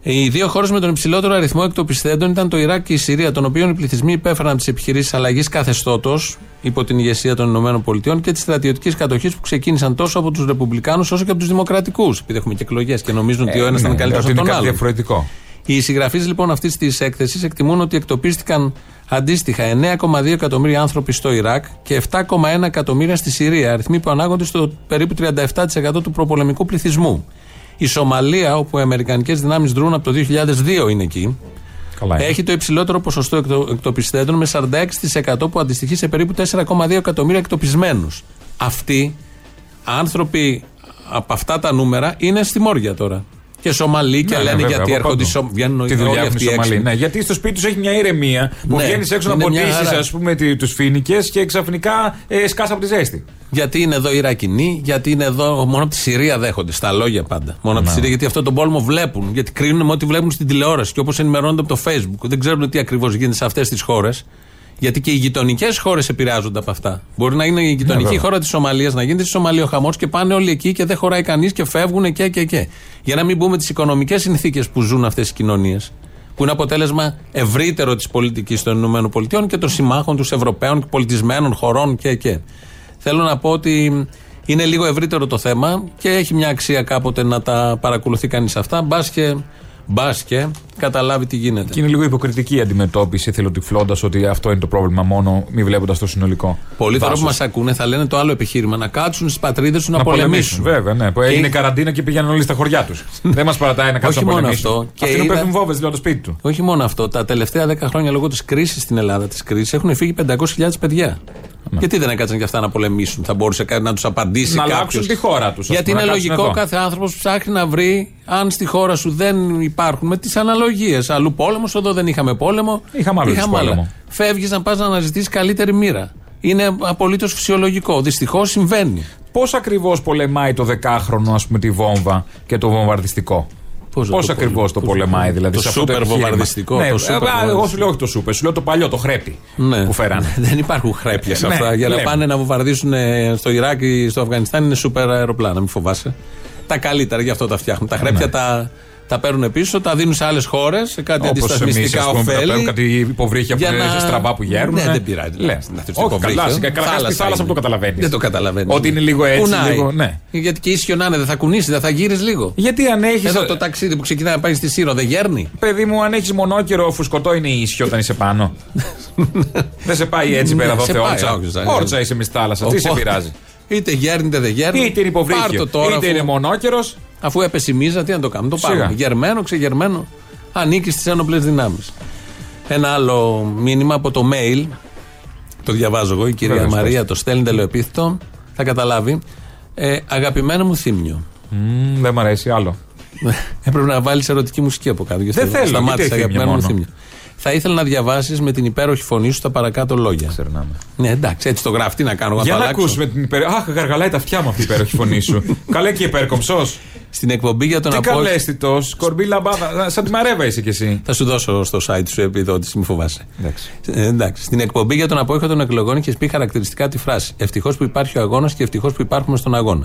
οι δύο χώρες με τον υψηλότερο αριθμό εκτοπιστέντων ήταν το Ιράκ και η Συρία, των οποίων οι πληθυσμοί υπέφεραν τις επιχειρήσεις αλλαγής καθεστώτος υπό την ηγεσία των ΗΠΑ και της στρατιωτικής κατοχής που ξεκίνησαν τόσο από τους Ρεπουμπλικάνους όσο και από τους Δημοκρατικούς. Επειδή έχουμε και εκλογές και νομίζουν ότι ο ένας ναι, ήταν καλύτερος ότι από είναι τον κάτι άλλο. διαφορετικό. Οι συγγραφείς λοιπόν αυτής της έκθεσης εκτιμούν ότι εκτοπίστηκαν αντίστοιχα 9,2 εκατομμύρια άνθρωποι στο Ιράκ και 7,1 εκατομμύρια στη Συρία, αριθμοί που ανάγονται στο περίπου 37% του προπολεμικού πληθυσμού. Η Σομαλία, όπου οι Αμερικανικές δυνάμεις δρούν από το 2002 είναι εκεί, Καλά είναι. έχει το υψηλότερο ποσοστό εκτο, εκτοπιστέντων με 46% που αντιστοιχεί σε περίπου 4,2 εκατομμύρια εκτοπισμένους. Αυτοί άνθρωποι από αυτά τα νούμερα είναι στη Μόρια τώρα. Και Σομαλοί και Ναι, ναι, λένε βέβαια, γιατί από έρχονται. παντού. Σο... Βγαίνουν Τη όλοι δουλειά έχουν αυτοί οι έξω. Σομαλοί. Ναι, γιατί στο σπίτι τους έχει μια ηρεμία που Ναι, βγαίνεις έξω να είναι μια ποτίσει, χαρά. ας πούμε, τους φίνικε και ξαφνικά ε, σκάσα από τη ζέστη. Γιατί είναι εδώ οι Ιρακινοί, γιατί είναι εδώ. Μόνο από τη Συρία δέχονται, στα λόγια πάντα. Μόνο από τη Συρία, γιατί αυτό τον πόλεμο βλέπουν. Γιατί κρίνουν με ό,τι βλέπουν στην τηλεόραση και όπως ενημερώνονται από το Facebook. Δεν ξέρουν τι ακριβώς γίνεται σε αυτές τις χώρες. Γιατί και οι γειτονικές χώρες επηρεάζονται από αυτά. Μπορεί να είναι η γειτονική βέβαια. χώρα της Σομαλίας, να γίνεται στη Σομαλία ο χαμός και πάνε όλοι εκεί και δεν χωράει κανείς και φεύγουν και και και. Για να μην πούμε τις οικονομικές συνθήκες που ζουν αυτές οι κοινωνίες. που είναι αποτέλεσμα ευρύτερο της πολιτικής των ΗΠΑ και των συμμάχων τους Ευρωπαίων και πολιτισμένων χωρών και και. Θέλω να πω ότι είναι λίγο ευρύτερο το θέμα και έχει μια αξία κάποτε να τα παρακολουθεί κανείς αυτά. Μπας και, μπας και καταλάβει τι γίνεται. Και είναι λίγο υποκριτική η αντιμετώπιση εθελοτυφλώντα ότι αυτό είναι το πρόβλημα μόνο, μη βλέποντας το συνολικό. Πολλοί τώρα που Βάσος. μας ακούνε θα λένε το άλλο επιχείρημα. Να κάτσουν στις πατρίδες τους να, Να πολεμήσουν. Βέβαια, ναι. Που Και- έγινε καραντίνα και πήγαιναν όλοι στα χωριά τους. Δεν μας παρατάει να κάτσουν Όχι να μόνο πολεμήσουν. αυτό. Και Αυτοί είδα- πέφτουν βόμβες δηλαδή το σπίτι του. Όχι μόνο αυτό. Τα τελευταία 10 χρόνια λόγω της κρίσης στην Ελλάδα, της κρίσης, έχουν φύγει 500.000 παιδιά. Γιατί δεν έκατσαν και αυτά να πολεμήσουν, θα μπορούσε κάτι να τους απαντήσει Να κάποιος. αλλάξουν τη χώρα τους, ας Γιατί πούμε, είναι να κάτσουν λογικό εδώ. κάθε άνθρωπος ψάχνει να βρει αν στη χώρα σου δεν υπάρχουν με τις αναλογίες. Αλλού πόλεμος, εδώ δεν είχαμε πόλεμο. Είχαμε άλλο τους πόλεμο. Φεύγεις να πας να αναζητήσεις καλύτερη μοίρα. Είναι απολύτως φυσιολογικό. Δυστυχώς συμβαίνει. Πώς ακριβώς πολεμάει το δεκάχρονο, ας πούμε, τη βόμβα και το βομβαρδιστικό; Πώς Πώς να το ακριβώς πω- το πώς- πολεμάει, δηλαδή. το σε αυτό σούπερ επιχείρημα. βομβαρδιστικό, Ναι, το σούπερ ε, Εγώ βομβαρδιστικό. σου λέω όχι το σούπερ, σου λέω το παλιό, το χρέπι Ναι. που φέρανε. Δεν υπάρχουν χρέπια σε Ναι, αυτά. Για να λέμε. πάνε να βομβαρδίσουν ε, στο Ιράκ ή στο Αφγανιστάν είναι σούπερ αεροπλάνα, μην φοβάσαι. Τα καλύτερα, γι' αυτό τα φτιάχνουν. Τα χρέπια Ναι. τα, τα παίρνουν πίσω, τα δίνουν σε άλλες χώρες, σε κάτι Όπως εμείς, αντισταθμιστικά ας πούμε, που τα ωφέλη. παίρνουν κάτι υποβρύχια που για είναι να- στραβά που γέρουν. Ναι, δεν πειράζει. Λες. Να θες Όχι, υποβρύχιο. καλά, σιγά, καλά, στη θάλασσα που το καταλαβαίνεις. Δεν το καταλαβαίνεις. Ότι είναι λίγο έτσι, λίγο. Ναι. Γιατί και ίσιο να είναι, δεν θα κουνήσει, δεν θα γύρει λίγο. Γιατί αν έχεις. Εδώ το ταξίδι που ξεκινάει να πάει στη Σύρο δεν γέρνει. Παιδί μου, αν έχεις μονόκερο, φουσκωτό είναι ίσιο όταν είσαι πάνω. δεν σε πάει έτσι Ναι, πέρα εδώ σε πάει, θεόρτσα. όχι, σαν- Όρτσα είσαι μες στη θάλασσα. Τι σε Οπότε, πειράζει. Είτε γέρνει είτε δεν γέρνει. Είτε είναι Πάρ' υποβρύχιο, το τώρα, είτε αφού- είναι μονόκερο. Αφού έπεσε η μίζα, τι να το κάνουμε. Το Σιγά. πάρουμε. Γερμένο, ξεγερμένο. Ανήκει στις ένοπλες δυνάμεις. Ένα άλλο μήνυμα από το mail. Το διαβάζω εγώ. Η κυρία Βέβαια, Μαρία σπάστε. το στέλνει τελεοπίθητο. Θα καταλάβει. Ε, αγαπημένο μου θύμιο. Μμμ, Δεν μ' αρέσει άλλο. Έπρεπε να βάλεις ερωτική μουσική από κάτω. Δεν θέλω, Σταμάτησε, γιατί θύμιο αγαπημένο μου μόνο. θύμιο. Θα ήθελα να διαβάσεις με την υπέροχη φωνή σου τα παρακάτω λόγια. Ξερνάμε. Ναι, εντάξει, έτσι το γράφει. Τι να κάνω, εγώ Για το να αλλάξω. ακούσουμε την υπέροχη. Αχ, γαργαλάει τα αυτιά μου αυτή η υπέροχη φωνή σου. Καλέ και υπέρκομψος. Στην εκπομπή για τον Τι απόγευμα. καλέστητος, κορμπή λαμπάδα. Σαν τη μαρέβα είσαι κι εσύ. Θα σου δώσω στο site σου επιδότηση, μη φοβάσαι. Εντάξει. Ε, εντάξει. Στην εκπομπή για τον απόϊχο των εκλογών είχες πει χαρακτηριστικά τη φράση Ευτυχώς που υπάρχει ο αγώνας και ευτυχώς που υπάρχουμε στον αγώνα.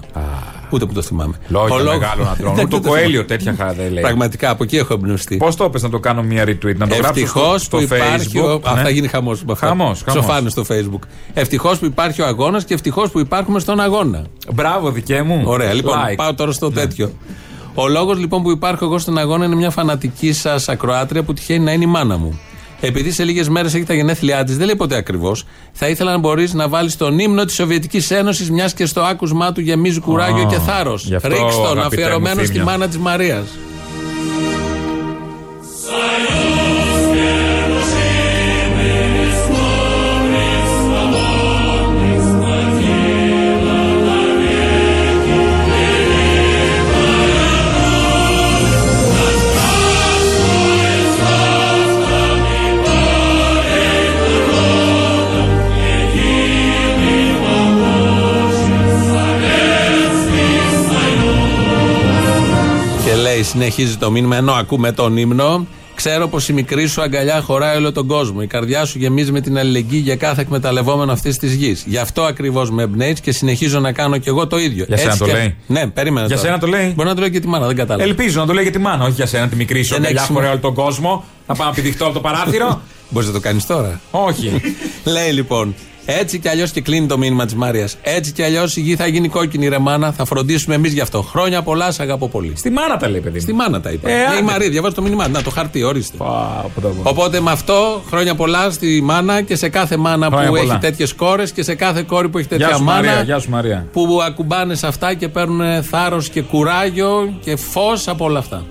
Ούτε που το θυμάμαι. Λόγια Ο λόγος- μεγάλων αντρών. Δεν Ούτε ο το Κοέλιο θυμάμαι. τέτοια χαρά δεν λέει. Πραγματικά από εκεί έχω εμπνευστεί. Πώς το πες να το κάνω μια retweet, να το γράψω Ευτυχώς στο, που στο υπάρχει. Ο... facebook. Α, ναι. θα γίνει χαμός. Χαμός, χαμός. Ψοφάνε στο facebook. Ευτυχώς που υπάρχει ο αγώνας και ευτυχώς που υπάρχουμε στον αγώνα. Μπράβο, δικέ μου. Ωραία, λοιπόν, Like. Ναι. πάω τώρα στο τέτοιο. Ο λόγος λοιπόν που υπάρχω εγώ στον αγώνα είναι μια φανατική σας ακροάτρια που τυχαίνει να είναι η μάνα μου. Επειδή σε λίγες μέρες έχει τα γενέθλιά της, δεν λέει ποτέ ακριβώς, θα ήθελα να μπορείς να βάλεις τον ύμνο της Σοβιετικής Ένωσης, μιας και στο άκουσμά του γεμίζει κουράγιο Α, και θάρρος. γι' αυτό, Ρίξ τον, αγαπητέ μου αφιερωμένος στη θύμια. μάνα της Μαρίας. Συνεχίζει το μήνυμα, ενώ ακούμε τον ύμνο. Ξέρω πως η μικρή σου αγκαλιά χωράει όλο τον κόσμο. Η καρδιά σου γεμίζει με την αλληλεγγύη για κάθε εκμεταλλευόμενο αυτής της γης. Γι' αυτό ακριβώς με εμπνέεις και συνεχίζω να κάνω κι εγώ το ίδιο. Για σένα το και- λέει; Ναι, περίμενα. Για τώρα. σένα το λέει; Μπορεί να το λέει και τη μάνα, δεν κατάλαβα. Ελπίζω να το λέει για τη μάνα, όχι για σένα τη μικρή σου Δεν αγκαλιά έχει χωράει σημασία. όλο τον κόσμο. Να πάω να πηδηχτώ από το παράθυρο. Μπορείς να το κάνεις τώρα. όχι. Λέει λοιπόν, έτσι κι αλλιώς και κλείνει το μήνυμα της Μάριας. Έτσι κι αλλιώς η γη θα γίνει κόκκινη, ρε μάνα. Θα φροντίσουμε εμείς γι' αυτό. Χρόνια πολλά, σε αγαπώ πολύ. Στη μάνα τα λέει, παιδί. μου. Στη μάνα τα είπα. Ε, Λέει η άντε. Μαρία, διαβάζει το μήνυμά. Να το χαρτί, ορίστε. Πα, από το- Οπότε με αυτό χρόνια πολλά στη μάνα και σε κάθε μάνα Χρόνια που πολλά. έχει τέτοιες κόρες και σε κάθε κόρη που έχει τέτοια Γεια σου μάνα. Μαρία, γεια σου Μαρία. Που ακουμπάνε σε αυτά και παίρνουν θάρρος και κουράγιο και φως από όλα αυτά.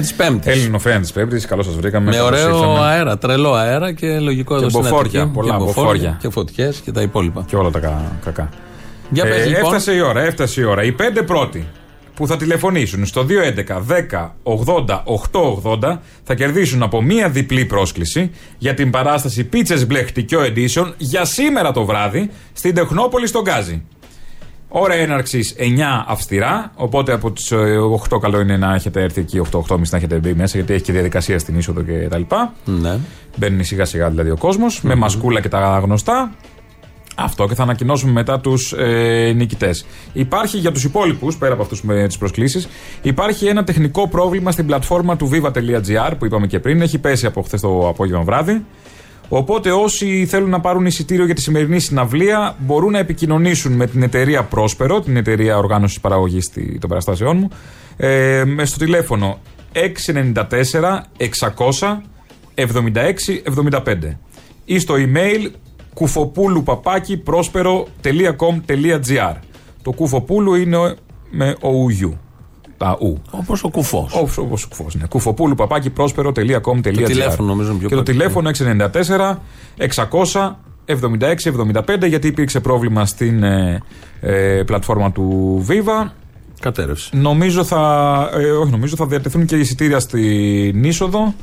Ελληνοφρένεια της Πέμπτης. Ελληνοφρένεια της Πέμπτης, καλώς σας βρήκαμε. Με καλώς ωραίο ήρθαμε. αέρα, τρελό αέρα και λογικό Και εδώ στην μποφόρια, Αττική. πολλά και μποφόρια. Και φωτιές και τα υπόλοιπα. Και όλα τα κα- κακά. Για πες, λοιπόν. Έφτασε η ώρα, έφτασε η ώρα. Οι πέντε πρώτοι που θα τηλεφωνήσουν στο 211 10 80 880 θα κερδίσουν από μία διπλή πρόσκληση για την παράσταση Πίτσες Μπλεχτικιό Edition για σήμερα το βράδυ στην Τεχνόπολη στον Γκάζι. Ώρα έναρξης 9 αυστηρά. Οπότε από τις 8 καλό είναι να έχετε έρθει εκεί, 8-8.30 να έχετε μπει μέσα, γιατί έχει και διαδικασία στην είσοδο και τα λοιπά. Ναι. Μπαίνει σιγά σιγά δηλαδή ο κόσμος, με μασκούλα και τα γνωστά. Αυτό και θα ανακοινώσουμε μετά τους ε, νικητές. Υπάρχει για τους υπόλοιπους, πέρα από αυτούς με τις προσκλήσεις, υπάρχει ένα τεχνικό πρόβλημα στην πλατφόρμα του viva.gr που είπαμε και πριν. Έχει πέσει από χθες το απόγευμα βράδυ. Οπότε όσοι θέλουν να πάρουν εισιτήριο για τη σημερινή συναυλία μπορούν να επικοινωνήσουν με την εταιρεία Πρόσπερο, την εταιρεία οργάνωσης παραγωγής των παραστάσεών μου, ε, με στο τηλέφωνο 694 600 76-75 ή στο email κουφοπούλου παπάκι πρόσπερο.com.gr. Το κουφοπούλου είναι ο- με ο ουγιού. Τα ου. Όπως ο κουφός. Όπως, όπως ο κουφός, ναι. Κουφοπούλου παπάκι πρόσπερο.com.gr. Το τηλέφωνο νομίζω είναι πιο Και το κοντά. τηλέφωνο 694 600 76-75 γιατί υπήρξε πρόβλημα στην ε, ε, πλατφόρμα του Viva. Κατέρευση. Νομίζω θα, ε, όχι νομίζω, θα διατεθούν και εισιτήρια στην είσοδο.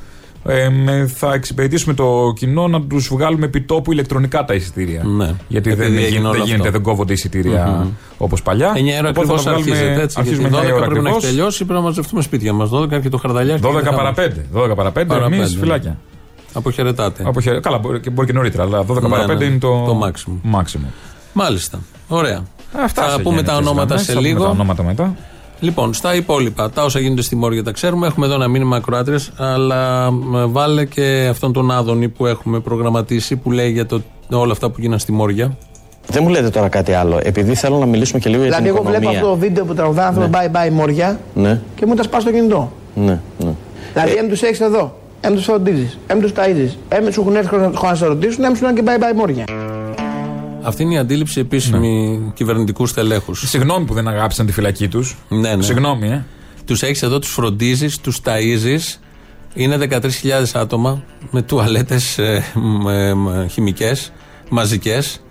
Ε, με- θα εξυπηρετήσουμε το κοινό να τους βγάλουμε επιτόπου ηλεκτρονικά τα εισιτήρια. Ναι. Γιατί δεν, Επειδή έγινε γίνεται, όλο δεν, αυτό. γίνεται, δεν κόβονται εισιτήρια Μμμ. όπως παλιά. 9 ώρα Οπότε θα ακριβώς τα βγάλουμε- αρχίζεται έτσι. αρχίζουμε γιατί 9 ώρα 12 πρέπει να έχει ακριβώς. τελειώσει, πρέπει να μαζευτούμε σπίτια μας. 12 και το χαρδαλιάκι. 12 γίνεται παρα χαμός. 5. 12 παρα 5, Παρα εμείς πέντε, ναι. φυλάκια. Αποχαιρετάτε. Αποχαιρε- Καλά, μπορεί και, μπορεί και νωρίτερα, αλλά 12 Ναι, παρα 5 ναι, είναι το, το maximum. maximum. Μάλιστα. Ωραία. Αυτά θα σε πούμε τα γέννητες ονόματα γραμμές, σε θα πούμε λίγο. Τα ονόματα μετά. Λοιπόν, στα υπόλοιπα, τα όσα γίνονται στη Μόρια τα ξέρουμε. Έχουμε εδώ ένα μήνυμα ακροάτριας, αλλά ε, βάλε και αυτόν τον Άδωνη που έχουμε προγραμματίσει που λέει για το, όλα αυτά που γίνανε στη Μόρια. Δεν μου λέτε τώρα κάτι άλλο. Επειδή θέλω να μιλήσουμε και λίγο για Δηλαδή, την εγώ βλέπω οικονομία. αυτό το βίντεο που τραγουδάνε Ναι. Bye Bye Μόρια Ναι, και μου τα σπάς στο κινητό. ναι, ναι. Δηλαδή, έμ τους έχεις εδώ, έμ τους φροντίζεις, έμ τους ταζει, έμ σου έχουν έρθει χρόνο να σε ρωτήσουν, έμ σου λένε και Bye Bye Μόρια. Αυτή είναι η αντίληψη επίσημη κυβερνητικούς στελέχους. Συγγνώμη που δεν αγάπησαν τη φυλακή τους. Ναι, ναι. Συγγνώμη, ε. Τους έχεις εδώ, τους φροντίζεις, τους ταΐζεις Είναι 13.000 άτομα με τουαλέτες ε, χημικές, μαζικές.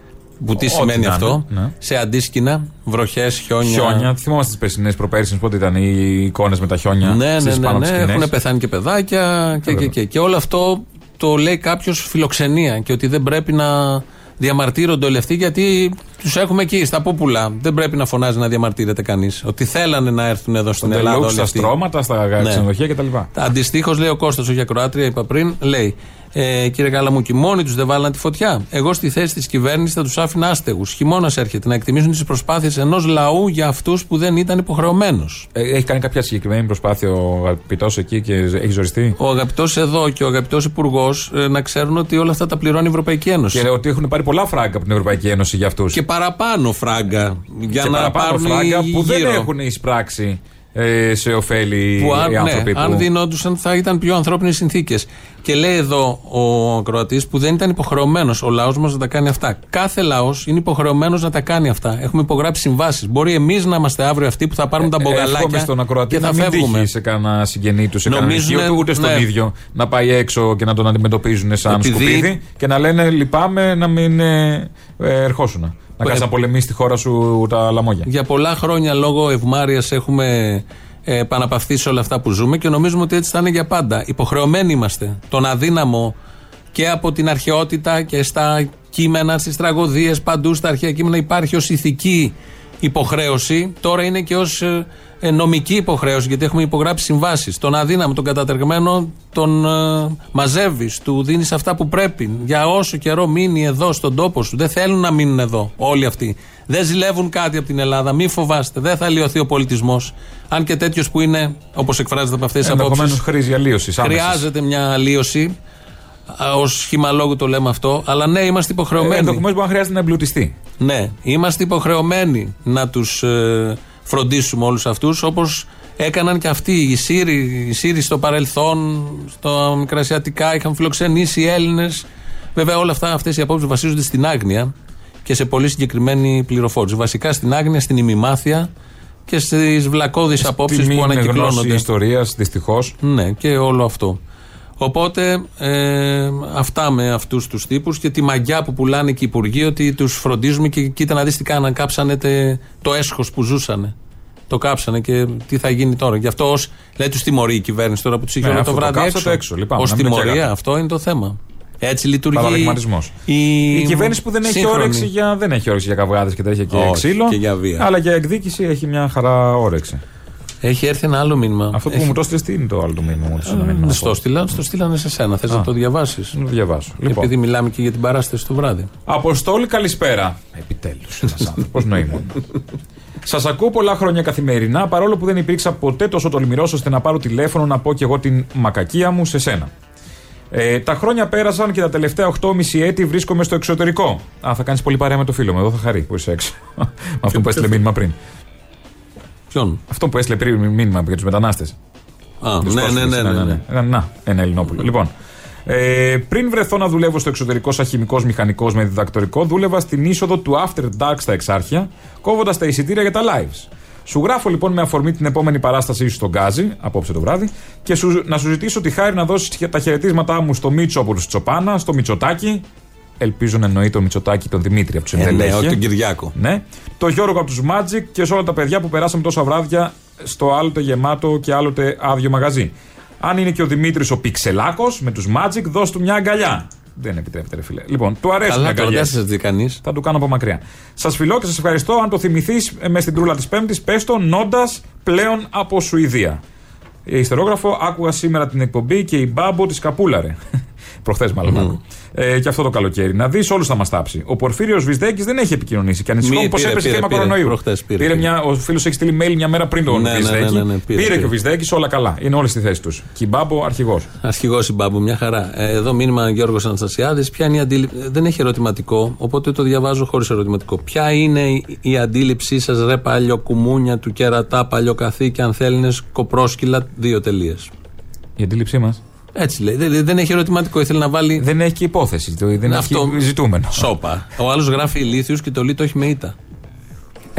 Που τι Ό,τι σημαίνει να αυτό. είναι, ναι. Σε αντίσκηνα, βροχές, χιόνια. Χιόνια. Θυμόμαστε τις περσινές προπέρσι πότε ήταν οι εικόνες με τα χιόνια. Ναι, ναι, στις ναι, πάνω ναι. τις σκηνές. Έχουν πεθάνει και παιδάκια και, και, και, και όλο αυτό το λέει κάποιος φιλοξενία και ότι δεν πρέπει να διαμαρτύρονται όλοι αυτοί γιατί τους έχουμε εκεί στα πούπουλα. Δεν πρέπει να φωνάζει να διαμαρτύρεται κανείς. Ότι θέλανε να έρθουν εδώ στην Στον Ελλάδα. τελούξ, όλοι στα αυτοί. στρώματα, στα Ναι. ξενοδοχεία κτλ. Αντιστοίχως, λέει ο Κώστας, όχι ακροάτρια, είπα πριν, λέει. Ε, κύριε Καλαμούκη, μόνοι τους δεν βάλαν τη φωτιά. Εγώ στη θέση της κυβέρνησης θα τους άφηνα άστεγους. Χειμώνας έρχεται να εκτιμήσουν τις προσπάθειες ενός λαού για αυτούς που δεν ήταν υποχρεωμένος. Ε, έχει κάνει κάποια συγκεκριμένη προσπάθεια ο αγαπητός εκεί και έχει ζοριστεί; Ο αγαπητός εδώ και ο αγαπητός υπουργός να ξέρουν ότι όλα αυτά τα πληρώνει η Ευρωπαϊκή Ένωση. Και ότι έχουν πάρει πολλά φράγκα από την Ευρωπαϊκή Ένωση για αυτούς. Και παραπάνω φράγκα. Για και να παραπάνω πάρουν φράγκα οι που δεν γύρω. έχουν εισπράξει ε, σε ωφέλη Που αν, οι άνθρωποι. ναι, που... αν δινόντουσαν θα ήταν πιο ανθρώπινες συνθήκες. Και λέει εδώ ο ακροατής που δεν ήταν υποχρεωμένος ο λαός μας να τα κάνει αυτά. Κάθε λαός είναι υποχρεωμένος να τα κάνει αυτά. Έχουμε υπογράψει συμβάσεις. Μπορεί εμείς να είμαστε αύριο αυτοί που θα πάρουμε τα Ε, Εύχομαι μπογαλάκια στον ακροατή και να θα μην φεύγουμε. τύχει σε κανένα συγγενή του, σε κανένα Νομίζουνε- οικείο του, ούτε στον ναι. ίδιο να πάει έξω και να τον αντιμετωπίζουν σαν Επειδή- σκουπίδι και να λένε λυπάμαι να μην ε, ε, ερχόσουν. Να Ε, κάτσει να πολεμήσει τη χώρα σου τα λαμόγια. Για πολλά χρόνια λόγω ευμάρεια έχουμε ε, επαναπαυθεί σε όλα αυτά που ζούμε και νομίζουμε ότι έτσι θα είναι για πάντα. Υποχρεωμένοι είμαστε. Τον αδύναμο και από την αρχαιότητα και στα κείμενα, στις τραγωδίες, παντού στα αρχαία κείμενα υπάρχει ως ηθική υποχρέωση. Τώρα είναι και ως νομική υποχρέωση, γιατί έχουμε υπογράψει συμβάσεις. Τον αδύναμο, τον κατατεργμένο, τον ε, μαζεύεις, του δίνεις αυτά που πρέπει. Για όσο καιρό μείνει εδώ στον τόπο σου. Δεν θέλουν να μείνουν εδώ όλοι αυτοί. Δεν ζηλεύουν κάτι από την Ελλάδα. Μη φοβάστε. Δεν θα λιωθεί ο πολιτισμός. Αν και τέτοιος που είναι, όπως εκφράζεται από αυτές τις Ενδεχομένως απόψει. χρήζει αλλίωσης. Χρειάζεται μια αλλίωση. Ω σχήμα λόγου το λέμε αυτό. Αλλά ναι, είμαστε υποχρεωμένοι. Ενδεχομένως μπορεί να χρειάζεται να εμπλουτιστεί. Ναι, είμαστε υποχρεωμένοι να τους φροντίσουμε όλους αυτούς όπως έκαναν και αυτοί. Οι Σύριοι, οι Σύριοι στο παρελθόν, στο Μικρασιατικά, είχαν φιλοξενήσει οι Έλληνες. Βέβαια, όλα αυτά αυτές οι απόψεις βασίζονται στην άγνοια και σε πολύ συγκεκριμένη πληροφόρηση. Βασικά στην άγνοια, στην ημιμάθεια και στις βλακώδεις απόψεις Τιμή που είναι γνώση ανακυκλώνονται. ιστορίας, δυστυχώς. Ναι, και όλο αυτό. Οπότε ε, αυτά με αυτούς τους τύπους και τη μαγιά που πουλάνε και οι υπουργοί ότι τους φροντίζουμε και κοίτα να δεις τι κάναν. Κάψανε τε- το έσχος που ζούσανε. Το κάψανε και τι θα γίνει τώρα. Γι' αυτό ως, λέει τους τιμωρεί η κυβέρνηση τώρα που τους είχε Ναι, όλο το αφού το βράδυ κάψατε έξω. έξω, λυπάμαι, Ως να μην είναι και τιμωρία, αγάπη. αυτό είναι το θέμα. Έτσι λειτουργεί Παραδειγματισμός. η, Η κυβέρνηση που δεν έχει, σύγχρονη. όρεξη για, δεν έχει όρεξη για καυγάδε και τέτοια και Όχι, ξύλο. και για βία. Αλλά για εκδίκηση έχει μια χαρά όρεξη. Έχει έρθει ένα άλλο μήνυμα. Αυτό που Έχει- μου το στείλει, τι είναι το άλλο το μήνυμα μου. το στείλε μήνυμα να Στο πω. στείλανε, στο στείλανε σε σένα. Θες Α. να το διαβάσεις; Να το διαβάσω. Λοιπόν. Επειδή μιλάμε και για την παράσταση του βράδυ. Αποστόλη, καλησπέρα. Επιτέλους, ένας άνθρωπος νοήμων. Σας ακούω πολλά χρόνια καθημερινά, παρόλο που δεν υπήρξα ποτέ τόσο τολμηρός ώστε να πάρω τηλέφωνο να πω και εγώ την μακακία μου σε σένα. Ε, τα χρόνια πέρασαν και τα τελευταία 8,5 έτη βρίσκομαι στο εξωτερικό. Α, θα κάνεις πολύ παρέα με το φίλο μου. Εδώ θα χαρεί που είσαι έξω. με αυτό που έστειλε μήνυμα πριν. Ποιον; Αυτό που έστειλε πριν μήνυμα για τους μετανάστες. Α, Τους ναι, ναι, πρόσφυγες. ναι, ναι, ναι. Ε, Να, ένα Ελληνόπουλο. Λοιπόν, ε, πριν βρεθώ να δουλεύω στο εξωτερικό σαν χημικός μηχανικός με διδακτορικό, δούλευα στην είσοδο του After Dark στα Εξάρχεια, κόβοντας τα εισιτήρια για τα lives. Σου γράφω λοιπόν με αφορμή την επόμενη παράστασή σου στον Γκάζι, απόψε το βράδυ, και σου, να σου ζητήσω τη χάρη να δώσεις τα χαιρετίσματά μου στο Μίτσο από του Τσοπάνα, στο Μιτσοτάκι. Ελπίζω να εννοεί το Μιτσοτάκι τον Δημήτρη από τους Ε, ναι, Εντελέχεια. όχι τον Κυριάκο. Ναι. Το Γιώργο από τους Magic και σε όλα τα παιδιά που περάσαμε τόσα βράδια στο άλλοτε γεμάτο και άλλοτε άδειο μαγαζί. Αν είναι και ο Δημήτρης ο Πιξελάκος με τους Magic, δώσ' του μια αγκαλιά. Δεν επιτρέπεται, ρε φίλε. Λοιπόν, του αρέσουν οι Καλά, τώρα αγκαλιές. δεν σα δει κανείς. Θα του κάνω από μακριά. Σας φιλώ και σας ευχαριστώ. Αν το θυμηθείς μες στην τρούλα της Πέμπτης, πες το νόντας πλέον από Σουηδία. Ιστερόγραφο, άκουγα σήμερα την εκπομπή και η μπάμπο της Καπούλαρε. Προχθές, μάλλον. άκουγα. Ε, και αυτό το καλοκαίρι. Να δεις, όλους θα μας τάψει. Ο Πορφύριος Βυσδέκης δεν έχει επικοινωνήσει και ανησυχώ Μη, πως πήρε, έπεσε πήρε, θέμα πήρε. κορονοϊού. Προχθές πήρε, πήρε. μια, ο φίλος έχει στείλει mail μια μέρα πριν τον Ναι, ναι, Βυσδέκη. ναι, ναι, ναι, πήρε, πήρε, και πήρε. ο Βυσδέκης, όλα καλά. Είναι όλοι στη θέση τους. Και η μπάμπο αρχηγός. Αρχηγός η Μπάμπου, μια χαρά. Ε, Εδώ μήνυμα Γιώργος Αναστασιάδης. Ποια είναι η αντίληψη. Δεν έχει ερωτηματικό, οπότε το διαβάζω χωρίς ερωτηματικό. Ποια είναι η- η αντίληψή σας, ρε παλιοκουμούνια του κερατά, παλιοκαθήκη, αν θέλεις, κοπρόσκυλα, δύο τελείες. Η αντίληψή μας. Έτσι λέει. Δεν, δεν έχει ερωτηματικό. Ήθελε να βάλει. Δεν έχει και υπόθεση. το- Δεν Αυτό έχει ζητούμενο. Σόπα. Ο άλλος γράφει ηλίθιου και το λί το έχει με ήττα.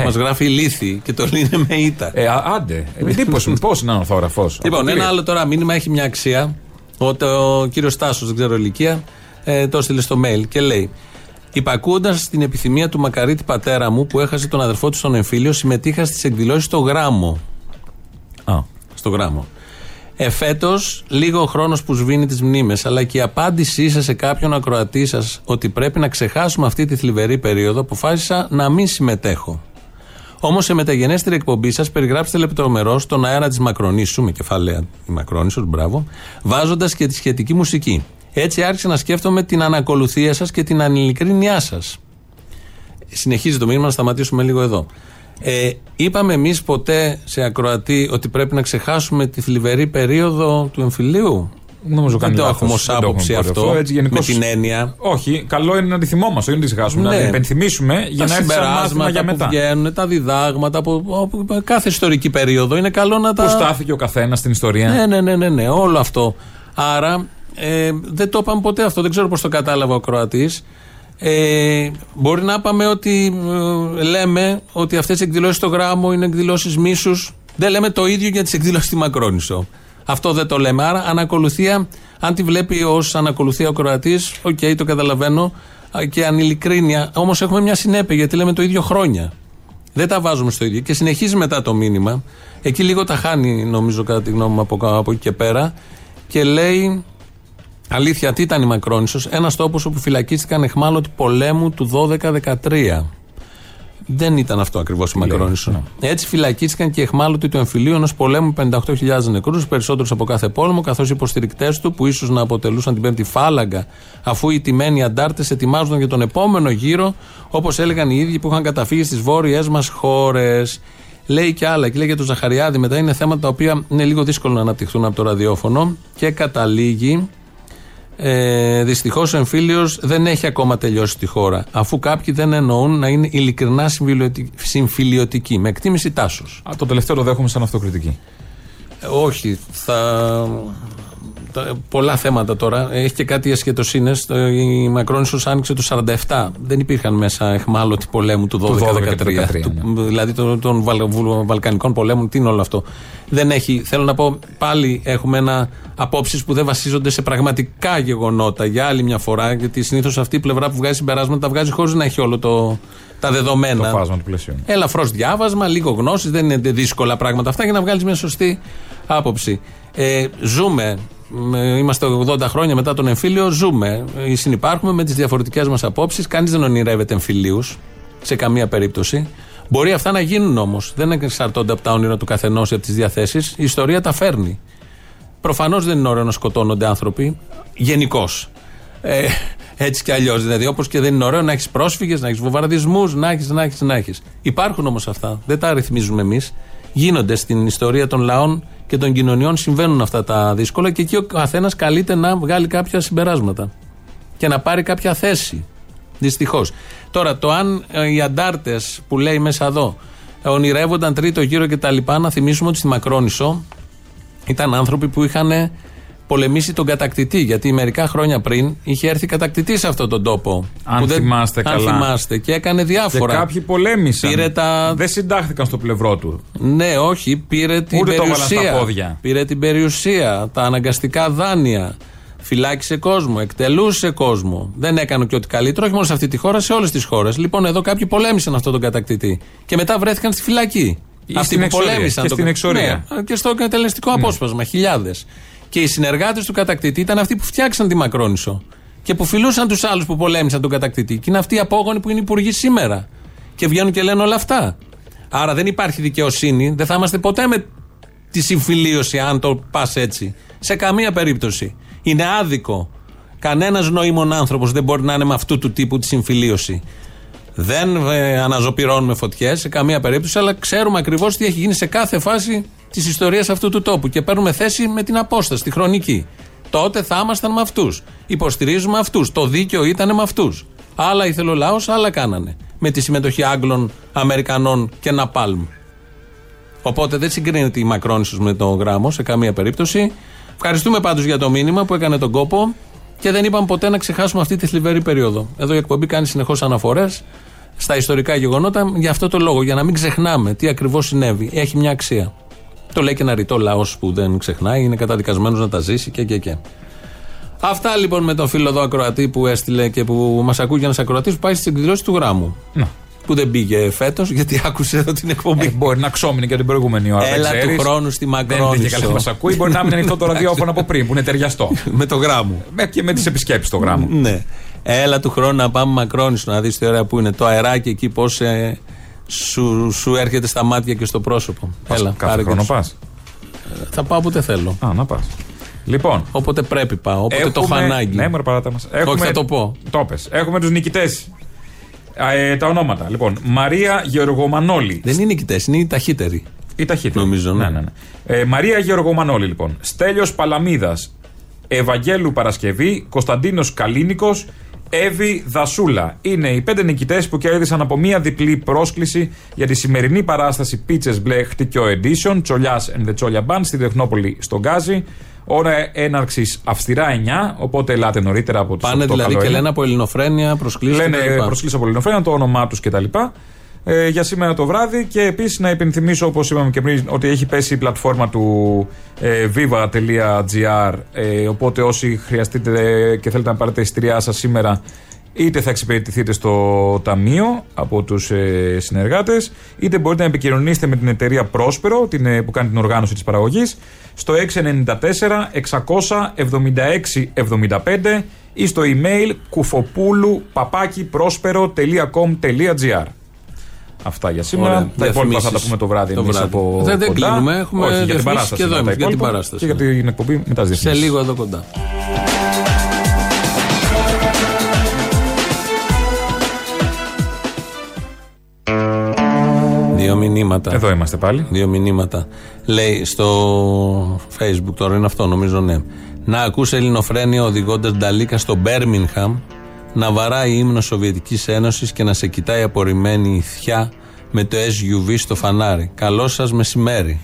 Μας γράφει ηλίθι και το λί είναι με ήττα. Ε, α- άντε. Εντύπωση μου, πώς είναι ορθόγραφο. Λοιπόν, ένα άλλο τώρα μήνυμα έχει μια αξία. Ότι ο κύριος Τάσο, δεν ξέρω ηλικία, ε, το έστειλε στο mail και λέει: Υπακούοντας την επιθυμία του μακαρίτη πατέρα μου που έχασε τον αδερφό του στον εμφύλιο, συμμετείχα στις εκδηλώσεις στο γράμμο. Α. Στο γράμμο. Εφέτος, λίγο ο χρόνος που σβήνει τις μνήμες, αλλά και η απάντησή σας σε κάποιον ακροατή σας ότι πρέπει να ξεχάσουμε αυτή τη θλιβερή περίοδο, αποφάσισα να μην συμμετέχω. Όμως σε μεταγενέστερη εκπομπή σας περιγράψετε λεπτομερώς τον αέρα της Μακρονήσου, με κεφάλαια η Μακρόνησος, μπράβο, βάζοντας και τη σχετική μουσική. Έτσι άρχισα να σκέφτομαι την ανακολουθία σας και την ανηλικρίνειά σας. Συνεχίζει το μήνυμα, να σταματήσουμε λίγο εδώ. Ε, είπαμε εμείς ποτέ σε ακροατή ότι πρέπει να ξεχάσουμε τη θλιβερή περίοδο του εμφυλίου; Νομίζω Δεν κάνει το λάθος. έχουμε ως Δεν το έχουμε άποψη πάρει αυτό. Έτσι, με γενικώς- την έννοια. Όχι, καλό είναι να τη θυμόμαστε, όχι να τη ξεχάσουμε. Ναι. Να την υπενθυμίσουμε για τα να έρθει σαν μάθημα συμπεράσματα για που μετά. βγαίνουν, τα διδάγματα από, από κάθε ιστορική περίοδο. Είναι καλό να τα. Πού στάθηκε ο καθένας στην ιστορία. Ναι, ναι, ναι, ναι, ναι, όλο αυτό. Άρα ε, δεν το είπαμε ποτέ αυτό. Δεν ξέρω πώς το κατάλαβε ο Κροατή. Ε, μπορεί να είπαμε ότι ε, λέμε ότι αυτές οι εκδηλώσεις στο Γράμμο είναι εκδηλώσεις μίσους. Δεν λέμε το ίδιο για τις εκδηλώσεις στη Μακρόνισο. Αυτό δεν το λέμε. Άρα, ανακολουθία, αν τη βλέπει ως ανακολουθία ο ακροατής, οκ, το καταλαβαίνω. Α, Και ανειλικρίνεια. Όμως έχουμε μια συνέπεια γιατί λέμε το ίδιο χρόνια. Δεν τα βάζουμε στο ίδιο. Και συνεχίζει μετά το μήνυμα. Εκεί λίγο τα χάνει, νομίζω, κατά τη γνώμη μου, από, από εκεί και πέρα. Και λέει. Αλήθεια, τι ήταν η Μακρόνισος Ένας τόπος όπου φυλακίστηκαν εχμάλωτοι πολέμου του 12-13. Δεν ήταν αυτό ακριβώς η Μακρόνισο. Έτσι φυλακίστηκαν και οι εχμάλωτοι του εμφυλίου ενός πολέμου με 58.000 νεκρούς, περισσότερους από κάθε πόλεμο, καθώς οι υποστηρικτές του, που ίσως να αποτελούσαν την πέμπτη φάλαγγα, αφού οι τιμένοι αντάρτες ετοιμάζονταν για τον επόμενο γύρο, όπως έλεγαν οι ίδιοι που είχαν καταφύγει στις βόρειές μας χώρες. Λέει και άλλα, και λέει για τον Ζαχαριάδη μετά. Είναι θέματα τα οποία είναι λίγο δύσκολο να αναπτυχθούν από το ραδιόφωνο και καταλήγει ε, Δυστυχώς ο εμφύλιος δεν έχει ακόμα τελειώσει στη χώρα. Αφού κάποιοι δεν εννοούν να είναι ειλικρινά συμφιλιωτικ- συμφιλιωτικοί. Με εκτίμηση τάσος. Α, το τελευταίο το δέχομαι σαν αυτοκριτική. όχι, θα. Το- πολλά θέματα τώρα. Έχει και κάτι ασχετοσύνες. Η Μακρόνισο άνοιξε το 47. Δεν υπήρχαν μέσα εχμάλωτοι πολέμου του 12-13. 12-13, του- Δηλαδή των, των Βαλ- Βουλ- Βαλκανικών πολέμων. Τι είναι όλο αυτό; Δεν έχει. Θέλω να πω, πάλι έχουμε ένα απόψεις που δεν βασίζονται σε πραγματικά γεγονότα για άλλη μια φορά. Γιατί συνήθως αυτή η πλευρά που βγάζει συμπεράσματα τα βγάζει χωρίς να έχει όλο το, τα δεδομένα. Το φάσμα του πλαισίου. Ελαφρώ διάβασμα, λίγο γνώση, δεν είναι δύσκολα πράγματα αυτά για να βγάλεις μια σωστή άποψη. Ε, ζούμε, μ, είμαστε 80 χρόνια μετά τον εμφύλιο, ζούμε. Ε, Συνυπάρχουμε με τις διαφορετικές μας απόψεις. Κανείς δεν ονειρεύεται εμφυλίους σε καμία περίπτωση. Μπορεί αυτά να γίνουν όμως. Δεν εξαρτώνται από τα όνειρα του καθενός ή από τις διαθέσεις. Η ιστορία τα φέρνει. Προφανώς δεν είναι ωραίο να σκοτώνονται άνθρωποι. Γενικώς. Ε, έτσι κι αλλιώς. Δηλαδή, όπως και δεν είναι ωραίο να έχεις πρόσφυγες, να έχεις βομβαρδισμούς, να έχεις, να έχεις, να έχεις. Υπάρχουν όμως αυτά. Δεν τα αριθμίζουμε εμείς. Γίνονται στην ιστορία των λαών και των κοινωνιών, συμβαίνουν αυτά τα δύσκολα και εκεί ο καθένας καλείται να βγάλει κάποια συμπεράσματα και να πάρει κάποια θέση. Δυστυχώς. Τώρα, το αν ε, οι αντάρτες που λέει μέσα εδώ ε, ονειρεύονταν τρίτο γύρο κτλ. Να θυμίσουμε ότι στη Μακρόνισο ήταν άνθρωποι που είχαν πολεμήσει τον κατακτητή. Γιατί μερικά χρόνια πριν είχε έρθει κατακτητής σε αυτόν τον τόπο. Αν που δεν- θυμάστε αν καλά. θυμάστε. Και έκανε διάφορα. Και κάποιοι πολέμησαν. Πήρε τα- Δεν συντάχθηκαν στο πλευρό του. Ναι, όχι, πήρε την Ούτε το έβαλαν περιουσία. στα πόδια. Πήρε την περιουσία, τα αναγκαστικά δάνεια. Φυλάκισε κόσμο, εκτελούσε κόσμο. Δεν έκανε και ό,τι καλύτερο, όχι μόνο σε αυτή τη χώρα, σε όλες τις χώρες. Λοιπόν, εδώ κάποιοι πολέμησαν αυτόν τον κατακτητή. Και μετά βρέθηκαν στη φυλακή. Ή Αυτοί στην που εξορία. πολέμησαν. Και τον- στην εξορία. Ναι, και στο εκτελεστικό απόσπασμα, χιλιάδες. Και οι συνεργάτες του κατακτητή ήταν αυτοί που φτιάξαν τη Μακρόνισο. Και που φιλούσαν τους άλλους που πολέμησαν τον κατακτητή. Και είναι αυτοί οι απόγονοι που είναι υπουργοί σήμερα. Και βγαίνουν και λένε όλα αυτά. Άρα δεν υπάρχει δικαιοσύνη. Δεν θα είμαστε ποτέ με τη συμφιλίωση, αν το πας έτσι. Σε καμία περίπτωση. Είναι άδικο. Κανένας νοήμων άνθρωπος δεν μπορεί να είναι με αυτού του τύπου τη συμφιλίωση. Δεν ε, αναζωπυρώνουμε φωτιές σε καμία περίπτωση, αλλά ξέρουμε ακριβώς τι έχει γίνει σε κάθε φάση της ιστορίας αυτού του τόπου και παίρνουμε θέση με την απόσταση, τη χρονική. Τότε θα ήμασταν με αυτούς. Υποστηρίζουμε αυτούς. Το δίκαιο ήταν με αυτούς. Άλλα ήθελε ο λαός, άλλα κάνανε. Με τη συμμετοχή Άγγλων, Αμερικανών και Ναπάλμ. Οπότε δεν συγκρίνεται η Μακρόνισος με το γράμμο σε καμία περίπτωση. Ευχαριστούμε πάντως για το μήνυμα που έκανε τον κόπο και δεν είπαμε ποτέ να ξεχάσουμε αυτή τη θλιβερή περίοδο. Εδώ η εκπομπή κάνει συνεχώς αναφορές στα ιστορικά γεγονότα για αυτό το λόγο, για να μην ξεχνάμε τι ακριβώς συνέβη. Έχει μια αξία. Το λέει και ένα ρητό λαός που δεν ξεχνάει, είναι καταδικασμένος να τα ζήσει και και και. Αυτά λοιπόν με τον φίλο εδώ ακροατή που έστειλε και που μας ακούει ένας ακροατής που πάει στις εκδηλώσεις του γράμμου. Να. Που δεν πήγε φέτος γιατί άκουσε εδώ την εκπομπή. Ε, μπορεί να ξόμινε και την προηγούμενη ώρα. Έλα δεν του ξέρεις. χρόνου στη Δεν πήγε Μακρόνισο. καλά μας ακούει. Μπορεί να μην είναι ανοιχτό το ραδιόφωνο από πριν που είναι ταιριαστό. με το γράμμο. Με- και με τις επισκέψεις στο γράμμο. Ναι. Έλα του χρόνου να πάμε Μακρόνισο να δεις τι ωραία που είναι. Το αεράκι εκεί πώς σου, σου έρχεται στα μάτια και στο πρόσωπο. Έλα, Κάθε πάρε χρόνο και- πας. Θα πάω όποτε θέλω. Α, να πας. Λοιπόν. Όποτε πρέπει πάω. Όποτε το έχω έχουμε- ανάγκη. Ναι, μωρέ, παράτα μας. Έχουμε... θα το πω. Το πες. Έχουμε τους νικητές. Ε, τα ονόματα. Λοιπόν, Μαρία Γεωργομανόλη. Δεν είναι νικητές, είναι οι ταχύτεροι. Η ταχύτερη. Νομίζω, ναι. ναι, ναι, ναι. Ε, Μαρία Γεωργομανόλη, λοιπόν. Στέλιος Παλαμίδας. Ευαγγέλου Παρασκευή. Κωνσταντίνος Καλίνικος. Εύη Δασούλα. Είναι οι πέντε νικητές που κέρδισαν από μία διπλή πρόσκληση για τη σημερινή παράσταση Peaches Black Χτυκιό Edition, Τσολιάς and the Τσόλια Band στη Τεχνόπολη στον Γκάζι. Ώρα έναρξης αυστηρά 9, οπότε ελάτε νωρίτερα από του Πάνε δηλαδή και λένε από ελληνοφρένεια, προσκλήσεις. Λένε προσκλήσεις από Ελληνοφρένα, το όνομά τους κτλ. Ε, για σήμερα το βράδυ και επίσης να υπενθυμίσω όπως είπαμε και πριν ότι έχει πέσει η πλατφόρμα του ε, viva.gr ε, οπότε όσοι χρειαστείτε και θέλετε να πάρετε εισιτηριά σας σήμερα είτε θα εξυπηρετηθείτε στο ταμείο από τους ε, συνεργάτες είτε μπορείτε να επικοινωνήσετε με την εταιρεία Πρόσπερο την, ε, που κάνει την οργάνωση της παραγωγής στο 694 676 75 ή στο email κουφοπούλου παπάκι Αυτά για σήμερα. Ωραία, τα υπόλοιπα θα τα διαφημίσεις. πούμε το βράδυ Το εμείς βράδυ. από Δεν- δεν κοντά. κλείνουμε, έχουμε Όχι, για την διαφημίσεις παράσταση. και εδώ είναι τα εμείς, για την υπόλοιπα παράσταση. Και για την εκπομπή μετά τις Σε διαφημίσεις. λίγο εδώ κοντά. Δύο μηνύματα. Εδώ είμαστε πάλι. Δύο μηνύματα. Λέει στο facebook τώρα είναι αυτό νομίζω ναι. Να ακούσε ελληνοφρένεια οδηγώντας Νταλίκα στο Μπέρμινχαμ να βαράει ύμνος Σοβιετικής Ένωσης και να σε κοιτάει απορριμμένη η θιά με το SUV στο φανάρι. Καλό σας μεσημέρι.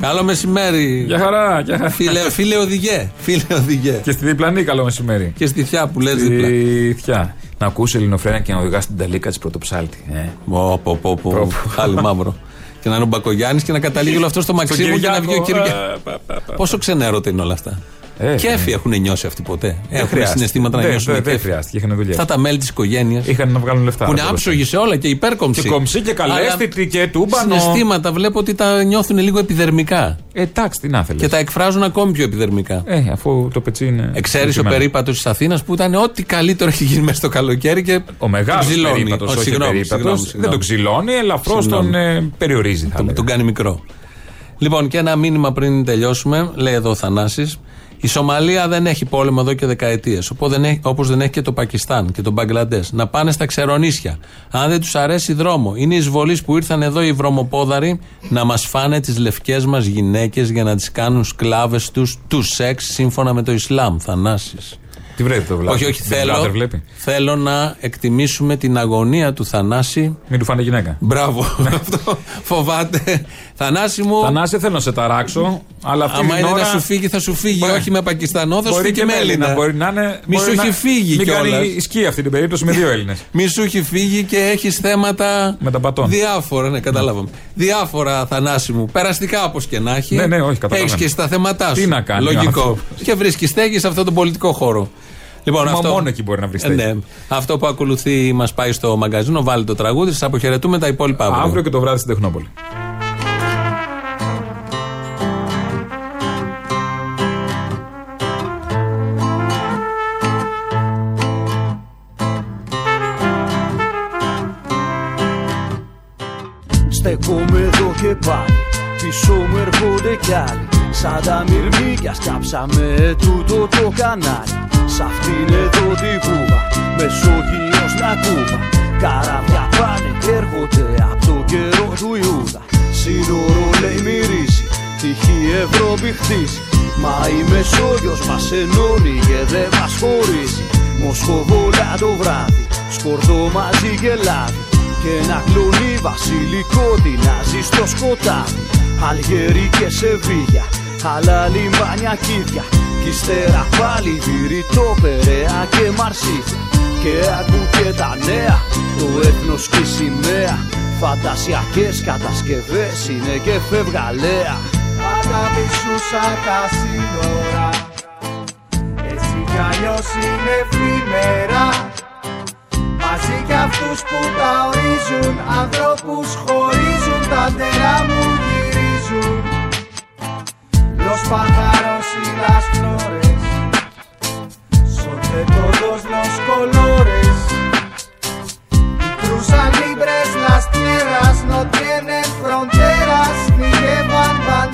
Καλό μεσημέρι. Γεια χαρά, γεια χαρά. Φίλε, φίλε οδηγέ. Φίλε οδηγέ. Και στη διπλανή καλό μεσημέρι. Και στη θιά που λες δίπλα. Στη θιά. Να ακούσει ελληνοφρένα και να οδηγά την ταλίκα της πρωτοψάλτη. Ε. Πω, πω, πω, πω. Χάλι μαύρο. Και να είναι ο Μπακογιάννης και να καταλήγει όλο αυτός στο Μαξίμου και να βγει ο Κυριάκο. Κυριάκος. Πόσο ξενέρωτα είναι όλα αυτά. Ε, Κέφι ναι. έχουν νιώσει αυτοί ποτέ. Δεν Έχουν χρειάστηκε. συναισθήματα να Δεν- νιώσουν δεν- Δεν κέφι. χρειάστηκε, είχαν δουλειά. Αυτά τα μέλη της οικογένειας. Είχαν να βγάλουν λεφτά. Που είναι από το άψογοι σε όλα και υπέρκομψοι. Και κομψοί και καλέσθητοι και τούμπανο. Συναισθήματα βλέπω ότι τα νιώθουν λίγο επιδερμικά. Ε, εντάξει, τι να θέλεις. Και τα εκφράζουν ακόμη πιο επιδερμικά. Ε, αφού το πετσί είναι. Εξαίρεση ο συγκεκριμένο. περίπατος της Αθήνας που ήταν ό,τι καλύτερο έχει γίνει μέσα στο καλοκαίρι και. Ο μεγάλος ξυλώνει. περίπατος, Ο, όχι συγγνώμη, περίπατος. συγγνώμη, Δεν συγγνώμη. τον ξυλώνει, ελαφρώς Συγγνώμη. τον ε, περιορίζει. Θα Τον, λέγαμε. τον κάνει μικρό. Λοιπόν, και ένα μήνυμα πριν τελειώσουμε, λέει εδώ ο Θανάσης, η Σομαλία δεν έχει πόλεμο εδώ και δεκαετίες. Όπως δεν έχει και το Πακιστάν και το Μπαγκλαντές. Να πάνε στα ξερονίσια. Αν δεν τους αρέσει δρόμο, είναι εισβολής που ήρθαν εδώ οι βρωμοπόδαροι να μας φάνε τις λευκές μας γυναίκες για να τις κάνουν σκλάβες τους τους σεξ σύμφωνα με το Ισλάμ. Θανάσης. Τι βλέπει το βλέπει. Όχι, όχι, θέλω, βλέπει. θέλω να εκτιμήσουμε την αγωνία του Θανάση. Μην του φάνε γυναίκα. Μπράβο. Αυτό φοβάται. Θανάση μου. Θανάση, θέλω να σε ταράξω, αλλά αυτή Άμα την είναι ώρα... να σου φύγει, θα σου φύγει. Μπορεί- Όχι με Πακιστανό, θα σου Μπορεί φύγει και με με Έλληνα. Έλληνα. Μπορεί να είναι. Μη μπορεί σου να- έχει φύγει Μην κιόλας. κάνει σκι αυτή την περίπτωση με δύο Έλληνες. Μη σου έχει φύγει και έχεις θέματα. Με τα πατών. Διάφορα, ναι, καταλάβαμε. Διάφορα, Θανάση μου. Περαστικά όπως και να έχει. Ναι, ναι, όχι, καταλαβαίνω. Έχει και στα θέματά σου. Τι να κάνει ο Λογικό. άνθρωπος. Και βρίσκεις στέγη σε αυτόν τον πολιτικό χώρο. Λοιπόν, Μα αυτό, μόνο εκεί μπορεί να βρεις Ε, στέγη. ναι. Αυτό που ακολουθεί μας πάει στο μαγκαζίνο. Βάλει το τραγούδι. Σας αποχαιρετούμε τα υπόλοιπα αύριο. Αύριο και το βράδυ στην Τεχνόπολη. Στεκόμαι εδώ και πάλι Πίσω μου έρχονται κι άλλοι Σαν τα μυρμήγκια σκάψαμε τούτο το κανάλι Σ' αυτήν εδώ τη βούβα Μεσόγειος να κούβα. Καράβια πάνε και έρχονται από το καιρό του Ιούδα. Σύνορο λέει μυρίζει Τυχή Ευρώπη χτίζει. Μα η Μεσόγειος μας ενώνει και δεν μας χωρίζει. Μοσχοβόλα το βράδυ Σκορδό μαζί και λάδι και ένα κλονί βασιλικό τεινάζει στο σκοτάδι. Αλγερί και Σεβίγια, άλλα λιμάνια κίδια Κι ύστερα πάλι βηρητό Περαία και Μαρσίδια Και άκου και τα νέα, το έθνος και η σημαία. Φαντασιακές κατασκευές είναι και φευγαλέα. Πάντα μισούσα τα σύνορα. Έτσι κι αλλιώς είναι εφήμερα Μαζί κι αυτούς που τα ορίζουν Ανθρώπους χωρίζουν Τα νερά μου γυρίζουν. Los pájaros y las flores. Son de todos los colores. Y cruzan libres las tierras No tienen fronteras Ni llevan banderas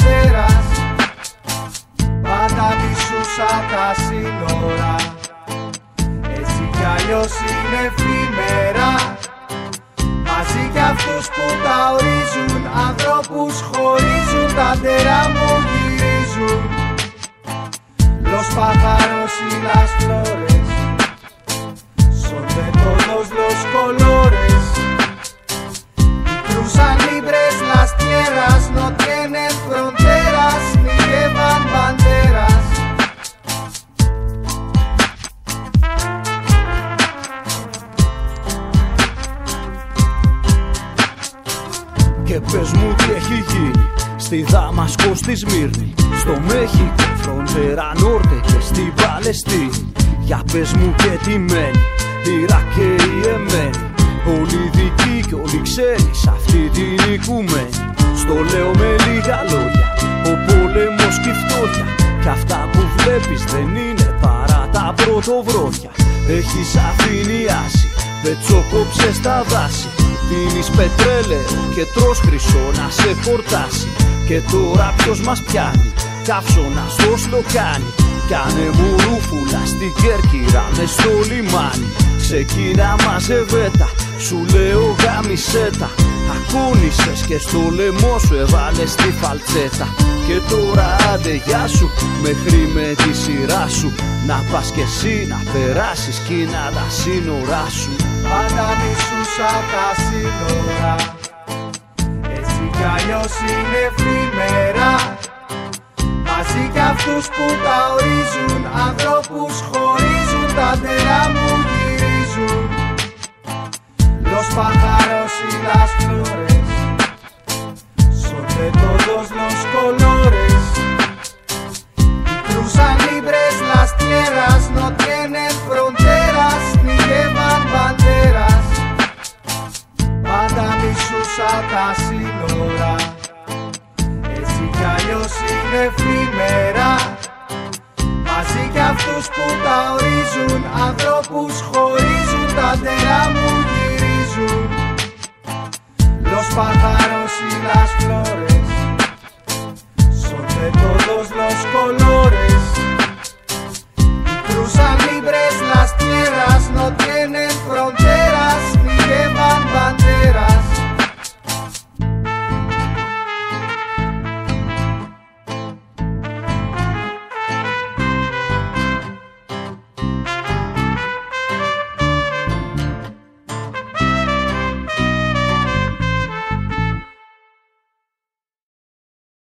χορτάσει Και τώρα ποιος μας πιάνει. Καύσωνα στο σλοκάνι Κάνε μου ρούφουλα στην Κέρκυρα με στο λιμάνι. Ξεκίνα μαζεβέτα Σου λέω γάμισέτα Ακούνησες και στο λαιμό σου έβαλες τη φαλτσέτα. Και τώρα άντε γεια σου Μέχρι με τη σειρά σου. Να πας κι εσύ να περάσεις Κίνα τα σύνορά σου. Πάντα μισούσα τα σύνορα. Έτσι κι αλλιώς είναι ευημέρα Μαζί κι αυτούς που τα ορίζουν ανθρώπους χωρίζουν τα νερά μου γυρίζουν. Λος παχαρός ή λας φλούρες Σοντε τόντος λος κολόρες. Κρούσαν λίμπρες λας τιέρας Νοτιένες φροντέρας Νιγεύαν satasi nora Εσύ είναι φήμερα Μαζί κι αυτούς που τα ορίζουν Ανθρώπους χωρίζουν τα νερά μου γυρίζουν Los pájaros y las flores Son de todos los colores. Y cruzan libres las tierras No tienen fronteras ni llevan banderas.